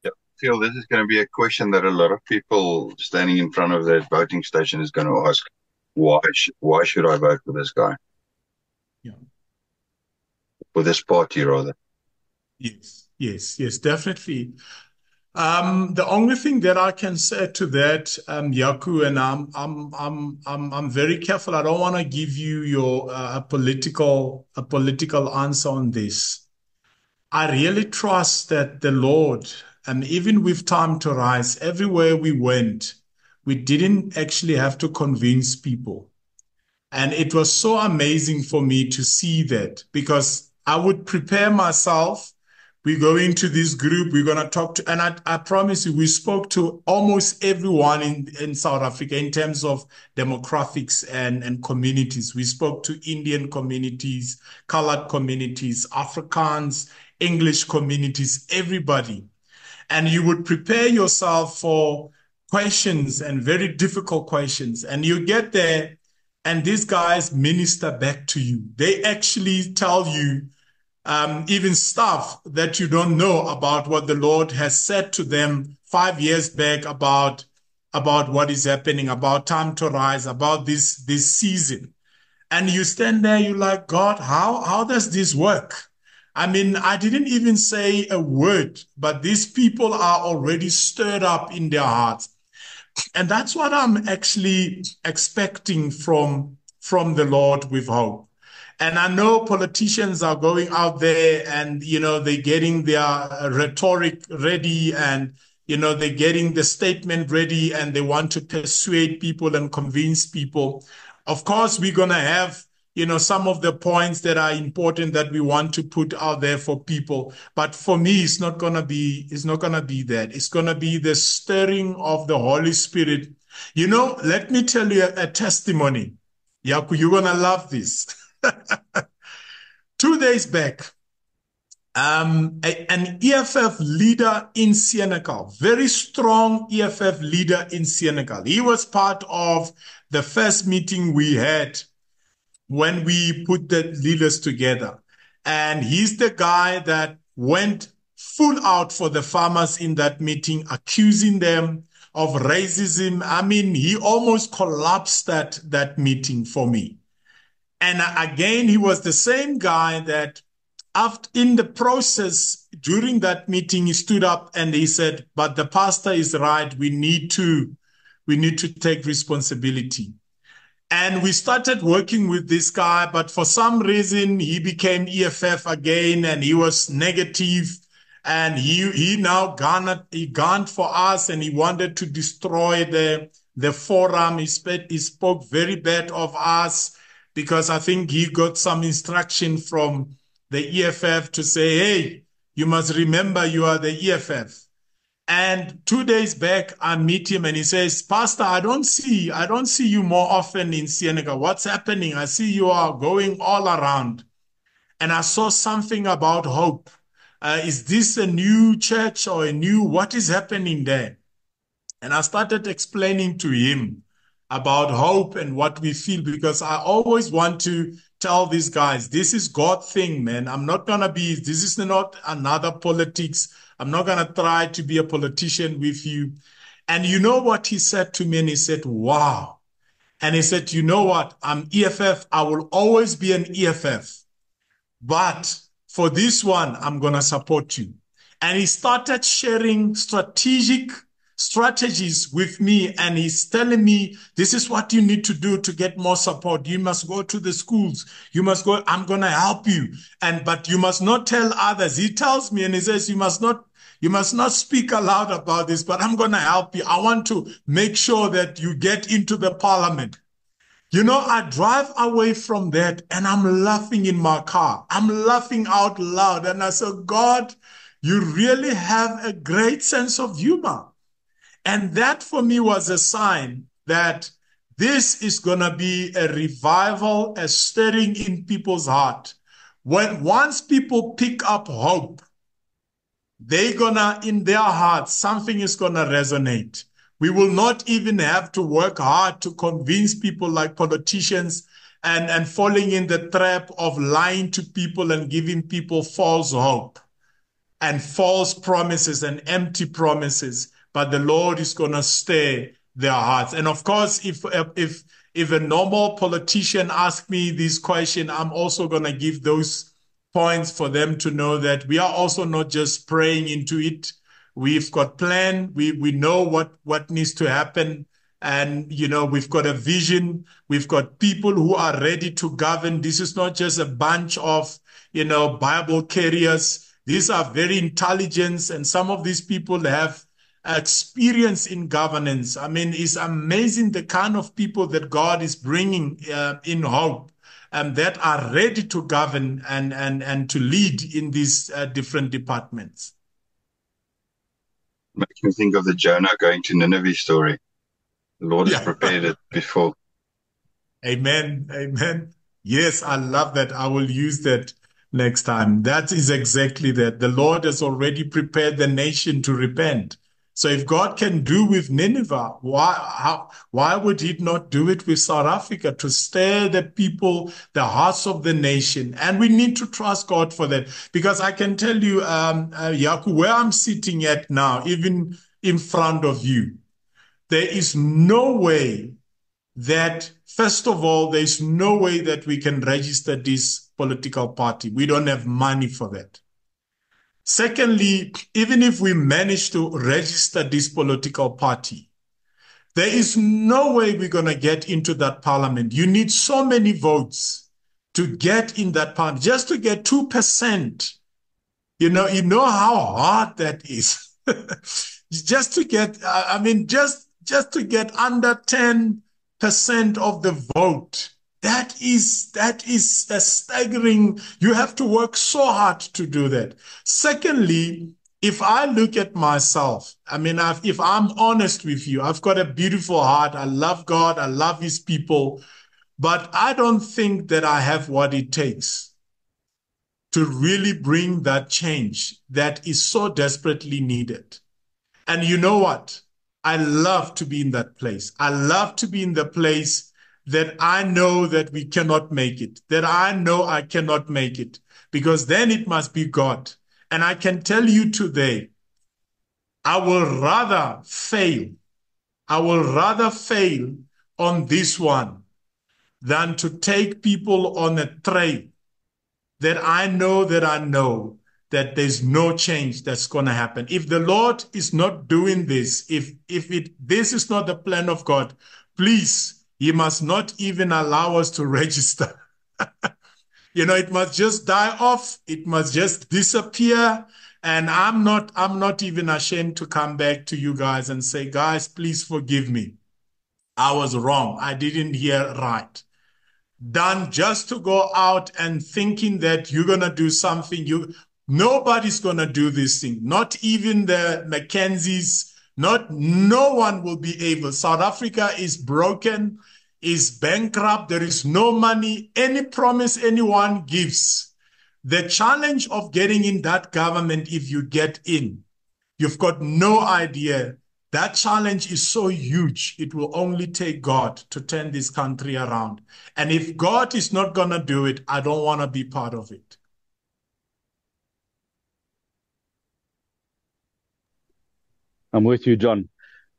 Yeah, Phil, this is going to be a question that a lot of people standing in front of that voting station is going to ask. Why sh- why should I vote for this guy? Yeah. For this party, rather. Yes, yes, yes, definitely. Um, the only thing that I can say to that, um, Jaco, and I'm, I'm, I'm, I'm, I'm very careful. I don't want to give you your uh, a political, a political answer on this. I really trust that the Lord, and even with time to rise, everywhere we went, we didn't actually have to convince people. And it was so amazing for me to see that because I would prepare myself. We go into this group, we're going to talk to, and I, I promise you, we spoke to almost everyone in, in South Africa in terms of demographics and, and communities. We spoke to Indian communities, colored communities, Africans, English communities, everybody. And you would prepare yourself for questions and very difficult questions. And you get there and these guys minister back to you. They actually tell you um, even stuff that you don't know about what the Lord has said to them five years back about about what is happening, about time to rise, about this this season. And you stand there, you're like, God, how how does this work? I mean, I didn't even say a word, but these people are already stirred up in their hearts. And that's what I'm actually expecting from, from the Lord with hope. And I know politicians are going out there and, you know, they're getting their rhetoric ready and, you know, they're getting the statement ready and they want to persuade people and convince people. Of course, we're going to have you know, some of the points that are important that we want to put out there for people. But for me, it's not gonna be, it's not gonna be that. It's gonna be the stirring of the Holy Spirit. You know, let me tell you a, a testimony. Jaco, you're gonna love this. Two days back, um, a, an EFF leader in Senekal, very strong EFF leader in Senekal. He was part of the first meeting we had when we put the leaders together. And he's the guy that went full out for the farmers in that meeting, accusing them of racism. I mean, he almost collapsed that, that meeting for me. And again, he was the same guy that after in the process during that meeting, he stood up and he said, but the pastor is right. We need to, we need to take responsibility. And we started working with this guy, but for some reason he became EFF again and he was negative and he, he now garnered, he garnered for us and he wanted to destroy the, the forum. He, he spoke very bad of us because I think he got some instruction from the EFF to say, hey, you must remember you are the EFF. And two days back, I meet him and he says, Pastor, I don't see, I don't see you more often in Senekal. What's happening? I see you are going all around. And I saw something about hope. Uh, is this a new church or a new, what is happening there? And I started explaining to him about hope and what we feel because I always want to tell these guys, this is God thing, man. I'm not going to be, this is not another politics I'm not going to try to be a politician with you. And you know what he said to me? And he said, wow. And he said, you know what? I'm EFF. I will always be an EFF. But for this one, I'm going to support you. And he started sharing strategic strategies with me and he's telling me this is what you need to do to get more support you must go to the schools you must go i'm going to help you and but you must not tell others he tells me and he says you must not you must not speak aloud about this but i'm going to help you i want to make sure that you get into the parliament you know, I drive away from that and I'm laughing in my car. I'm laughing out loud. And I said, God, you really have a great sense of humor. And that for me was a sign that this is going to be a revival, a stirring in people's heart. When once people pick up hope, they're gonna, in their hearts, something is gonna resonate. We will not even have to work hard to convince people like politicians and, and falling in the trap of lying to people and giving people false hope and false promises and empty promises but the Lord is going to stir their hearts. And of course, if, if, if a normal politician asks me this question, I'm also going to give those points for them to know that we are also not just praying into it. We've got plan. We, we know what, what needs to happen. And, you know, we've got a vision. We've got people who are ready to govern. This is not just a bunch of, you know, Bible carriers. These are very intelligent and some of these people have experience in governance. I mean, it's amazing the kind of people that God is bringing uh, in hope um, that are ready to govern and, and, and to lead in these uh, different departments. Makes me think of the Jonah going to Nineveh story. The Lord has prepared it before. Amen. Amen. Yes, I love that. I will use that next time. That is exactly that. The Lord has already prepared the nation to repent. So if God can do with Nineveh, why how, why would He not do it with South Africa to stir the people, the hearts of the nation? And we need to trust God for that because I can tell you, um, uh, Jaco, where I'm sitting at now, even in front of you, there is no way that first of all, there is no way that we can register this political party. We don't have money for that. Secondly, even if we manage to register this political party, there is no way we're going to get into that parliament. You need so many votes to get in that parliament, just to get 2%. You know, you know how hard that is. just to get, I mean, just, just to get under 10% of the vote That is, that is a staggering. You have to work so hard to do that. Secondly, if I look at myself, I mean, I've, if I'm honest with you, I've got a beautiful heart. I love God. I love his people, but I don't think that I have what it takes to really bring that change that is so desperately needed. And you know what? I love to be in that place. I love to be in the place that I know that we cannot make it, that I know I cannot make it, because then it must be God. And I can tell you today, I will rather fail. I will rather fail on this one than to take people on a train that I know that I know that there's no change that's going to happen. If the Lord is not doing this, if if it this is not the plan of God, please he must not even allow us to register. you know, it must just die off. It must just disappear. And I'm not, I'm not even ashamed to come back to you guys and say, guys, please forgive me. I was wrong. I didn't hear right. Done just to go out and thinking that you're going to do something. You, nobody's going to do this thing. Not even the Mackenzies not no one will be able. South Africa is broken, is bankrupt. There is no money. Any promise anyone gives. The challenge of getting in that government, if you get in, you've got no idea. That challenge is so huge. It will only take God to turn this country around. And if God is not going to do it, I don't want to be part of it. I'm with you, John.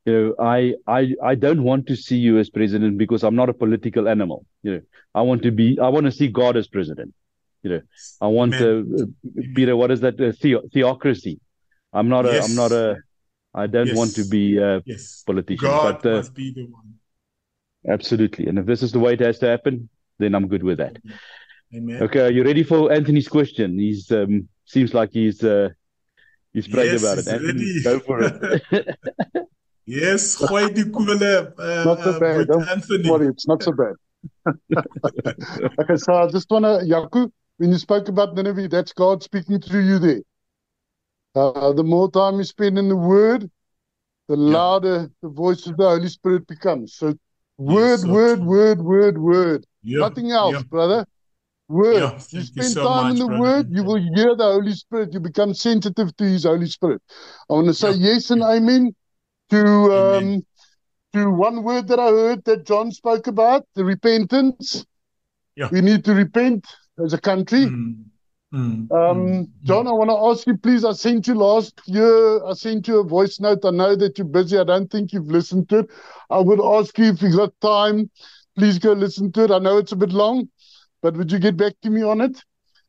You know, I, I, I don't want to see you as president because I'm not a political animal. You know, I want to be, I want to see God as president. You know, I want to, uh, Peter, what is that? Uh, the- theocracy. I'm not a, Yes. I'm not a, I don't Yes. want to be a Yes. politician, God but uh, must be the one. absolutely. And if this is the way it has to happen, then I'm good with that. Amen. Okay. Are you ready for Anthony's question? He's, um, seems like he's, uh, he's prayed Yes, about it. Anthony, ready. go for it. Yes, die kolle, uh, Not so uh, bad. with Don't Anthony. worry, it's not so bad. okay, so I just want to, Jaco, when you spoke about Nineveh, that's God speaking through you there. Uh, the more time you spend in the Word, the louder the voice of the Holy Spirit becomes. So, word, so word, true. word, word, word. Yeah, Nothing else, yeah. brother. Word. Yeah, you thank you spend so time in the brother Word, you will hear the Holy Spirit. You become sensitive to His Holy Spirit. I want to say Yeah. yes and amen to um, Amen. to one word that I heard that John spoke about, the repentance. Yeah. We need to repent as a country. Mm, mm, Um, mm, John, I want to ask you, please. I sent you last year, I sent you a voice note. I know that you're busy. I don't think you've listened to it. I would ask you if you got time, please go listen to it. I know it's a bit long, but would you get back to me on it?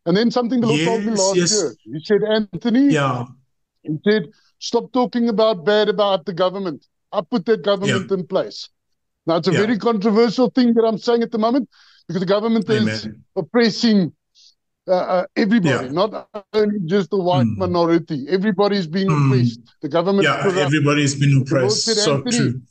And then something the Lord told me last yes. year. He said, Anthony, Yeah, he said, stop talking about bad about the government. I put that government in place. Now, it's a Yeah. very controversial thing that I'm saying at the moment because the government is oppressing uh, uh, everybody, Yeah. not only just the white Mm. minority. Everybody is being Mm. oppressed. The government Yeah, corrupt. everybody's been oppressed. said, So true.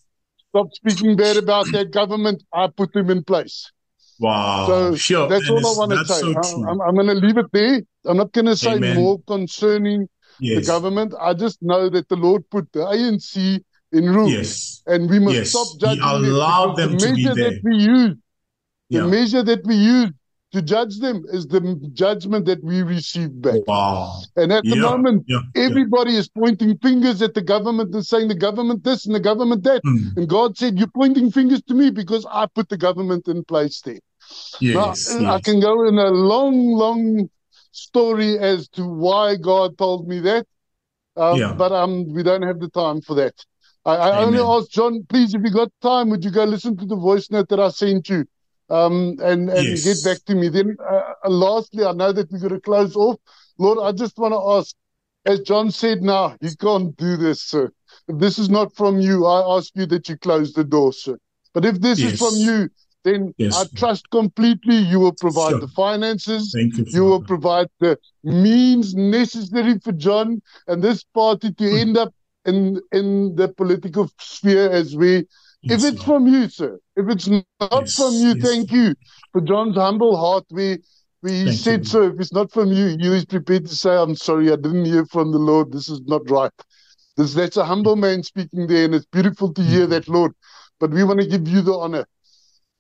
stop speaking bad about that government. I put them in place. Wow. So Sure. that's all I want to say. so. I'm, I'm going to leave it there. I'm not going to say Amen. more concerning the government. I just know that the Lord put the ANC in rule. Yes. And we must Yes. stop judging them allowed because the them to be measure there. that we use, the measure that we use to judge them is the judgment that we receive back. Wow. And at the Yeah. moment, Yeah. yeah. everybody is pointing fingers at the government and saying the government this and the government that. Mm. And God said, You're pointing fingers to me because I put the government in place there. Yes. Now, I can go in a long, long story as to why God told me that. Um, Yeah. But um, we don't have the time for that. I, I only asked John, please, if you got time, would you go listen to the voice note that I sent you um, and, and Yes. get back to me? Then, uh, lastly, I know that we're going to close off. Lord, I just want to ask, as John said now, you can't do this, sir. If this is not from you, I ask you that you close the door, sir. But if this is from you, then Yes. I trust completely you will provide Sure. the finances, Thank you, you will provide the means necessary for John and this party to Hmm. end up in in the political sphere as where Yes, if it's Lord. from you, sir, if it's not yes, from you, yes. thank you for John's humble heart. We we said you. so. If it's not from you, you is prepared to say, "I'm sorry, I didn't hear from the Lord. This is not right." This that's a humble man speaking there, and it's beautiful to hear that, Lord. But we want to give you the honor,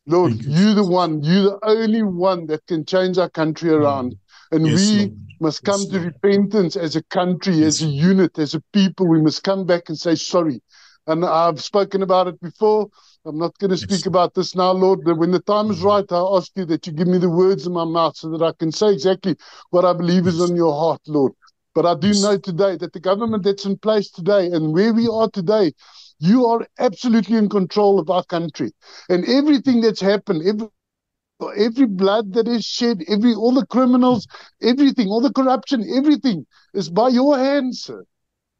Lord. Thank you, the one, you the only one that can change our country around, mm. and yes, we. Lord must come to repentance as a country, as a unit, as a people. We must come back and say sorry. And I've spoken about it before. I'm not going to speak yes. about this now, Lord. But when the time is mm-hmm. right, I ask you that you give me the words in my mouth so that I can say exactly what I believe is on your heart, Lord. But I do yes. know today that the government that's in place today and where we are today, you are absolutely in control of our country. And everything that's happened, every, every blood that is shed, every all the criminals, everything, all the corruption, everything is by your hands, sir.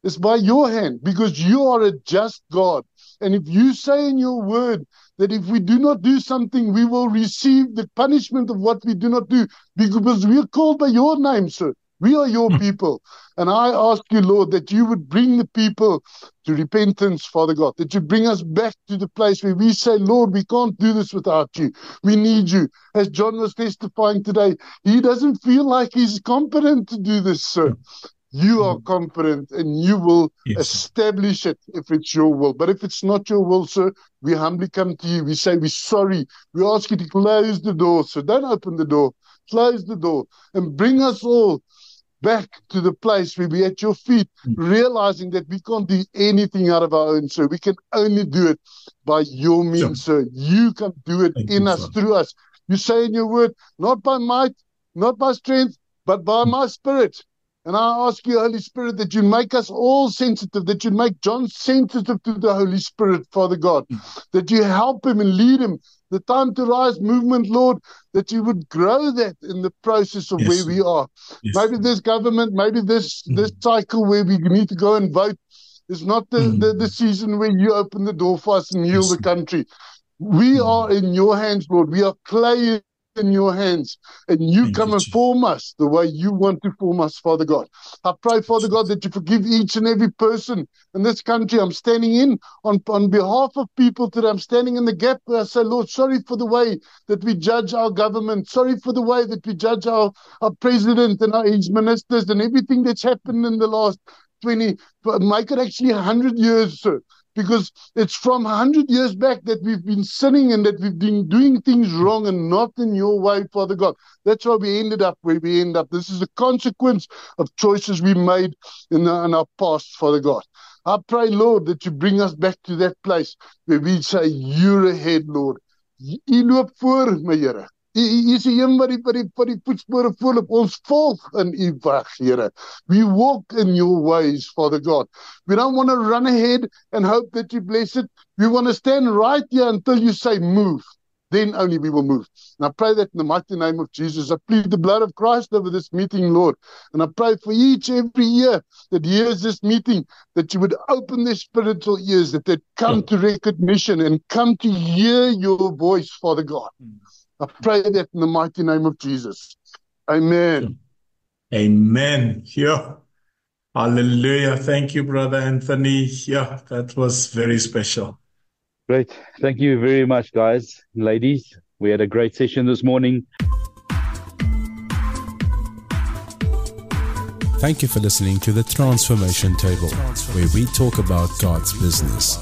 It's by your hand because you are a just God. And if you say in your word that if we do not do something, we will receive the punishment of what we do not do because we are called by your name, sir. We are your hmm. people. And I ask you, Lord, that you would bring the people to repentance, Father God, that you bring us back to the place where we say, Lord, we can't do this without you. We need you. As John was testifying today, he doesn't feel like he's competent to do this, sir. You are competent and you will yes. establish it if it's your will. But if it's not your will, sir, we humbly come to you. We say we're sorry. We ask you to close the door. So don't open the door. Close the door and bring us all back to the place where we're at your feet, mm. realizing that we can't do anything out of our own, sir. We can only do it by your means, sir. You can do it Thank in you, us, son. through us. You say in your word, not by might, not by strength, but by mm. my spirit. And I ask you, Holy Spirit, that you make us all sensitive, that you make John sensitive to the Holy Spirit, Father God, mm. that you help him and lead him. The time to rise movement, Lord, that you would grow that in the process of yes. where we are. Yes. Maybe this government, maybe this mm. this cycle where we need to go and vote is not the, mm. the, the, season where you open the door for us and heal yes. the country. We mm. are in your hands, Lord. We are clay in your hands and you Thank come you, and form us the way you want to form us, Father God. I pray, Father God, that you forgive each and every person in this country. I'm standing in on, on behalf of people that I'm standing in the gap where I say, Lord, sorry for the way that we judge our government. Sorry for the way that we judge our, our president and our, his ministers and everything that's happened in the last 20, make it actually 100 years, sir because it's from 100 years back that we've been sinning and that we've been doing things wrong and not in your way, Father God. That's why we ended up where we end up. This is a consequence of choices we made in, the, in our past, Father God. I pray, Lord, that you bring us back to that place where we say, You're ahead, Lord. U is die een wat die wat die wat die voetspore volop ons volg in u weg, Here. We walk in your ways, Father God. We don't want to run ahead and hope that you bless it. We want to stand right here until you say move. Then only we will move. And I pray that in the mighty name of Jesus. I plead the blood of Christ over this meeting, Lord. And I pray for each and every year that hears this meeting, that you would open their spiritual ears, that they'd come to recognition and come to hear your voice, Father God. Mm. I pray that in the mighty name of Jesus. Amen. Amen. Yeah. Hallelujah. Thank you, Brother Anthony. Yeah, that was very special. Great. Thank you very much, guys, ladies. We had a great session this morning. Thank you for listening to the Transformation Table, where we talk about God's business.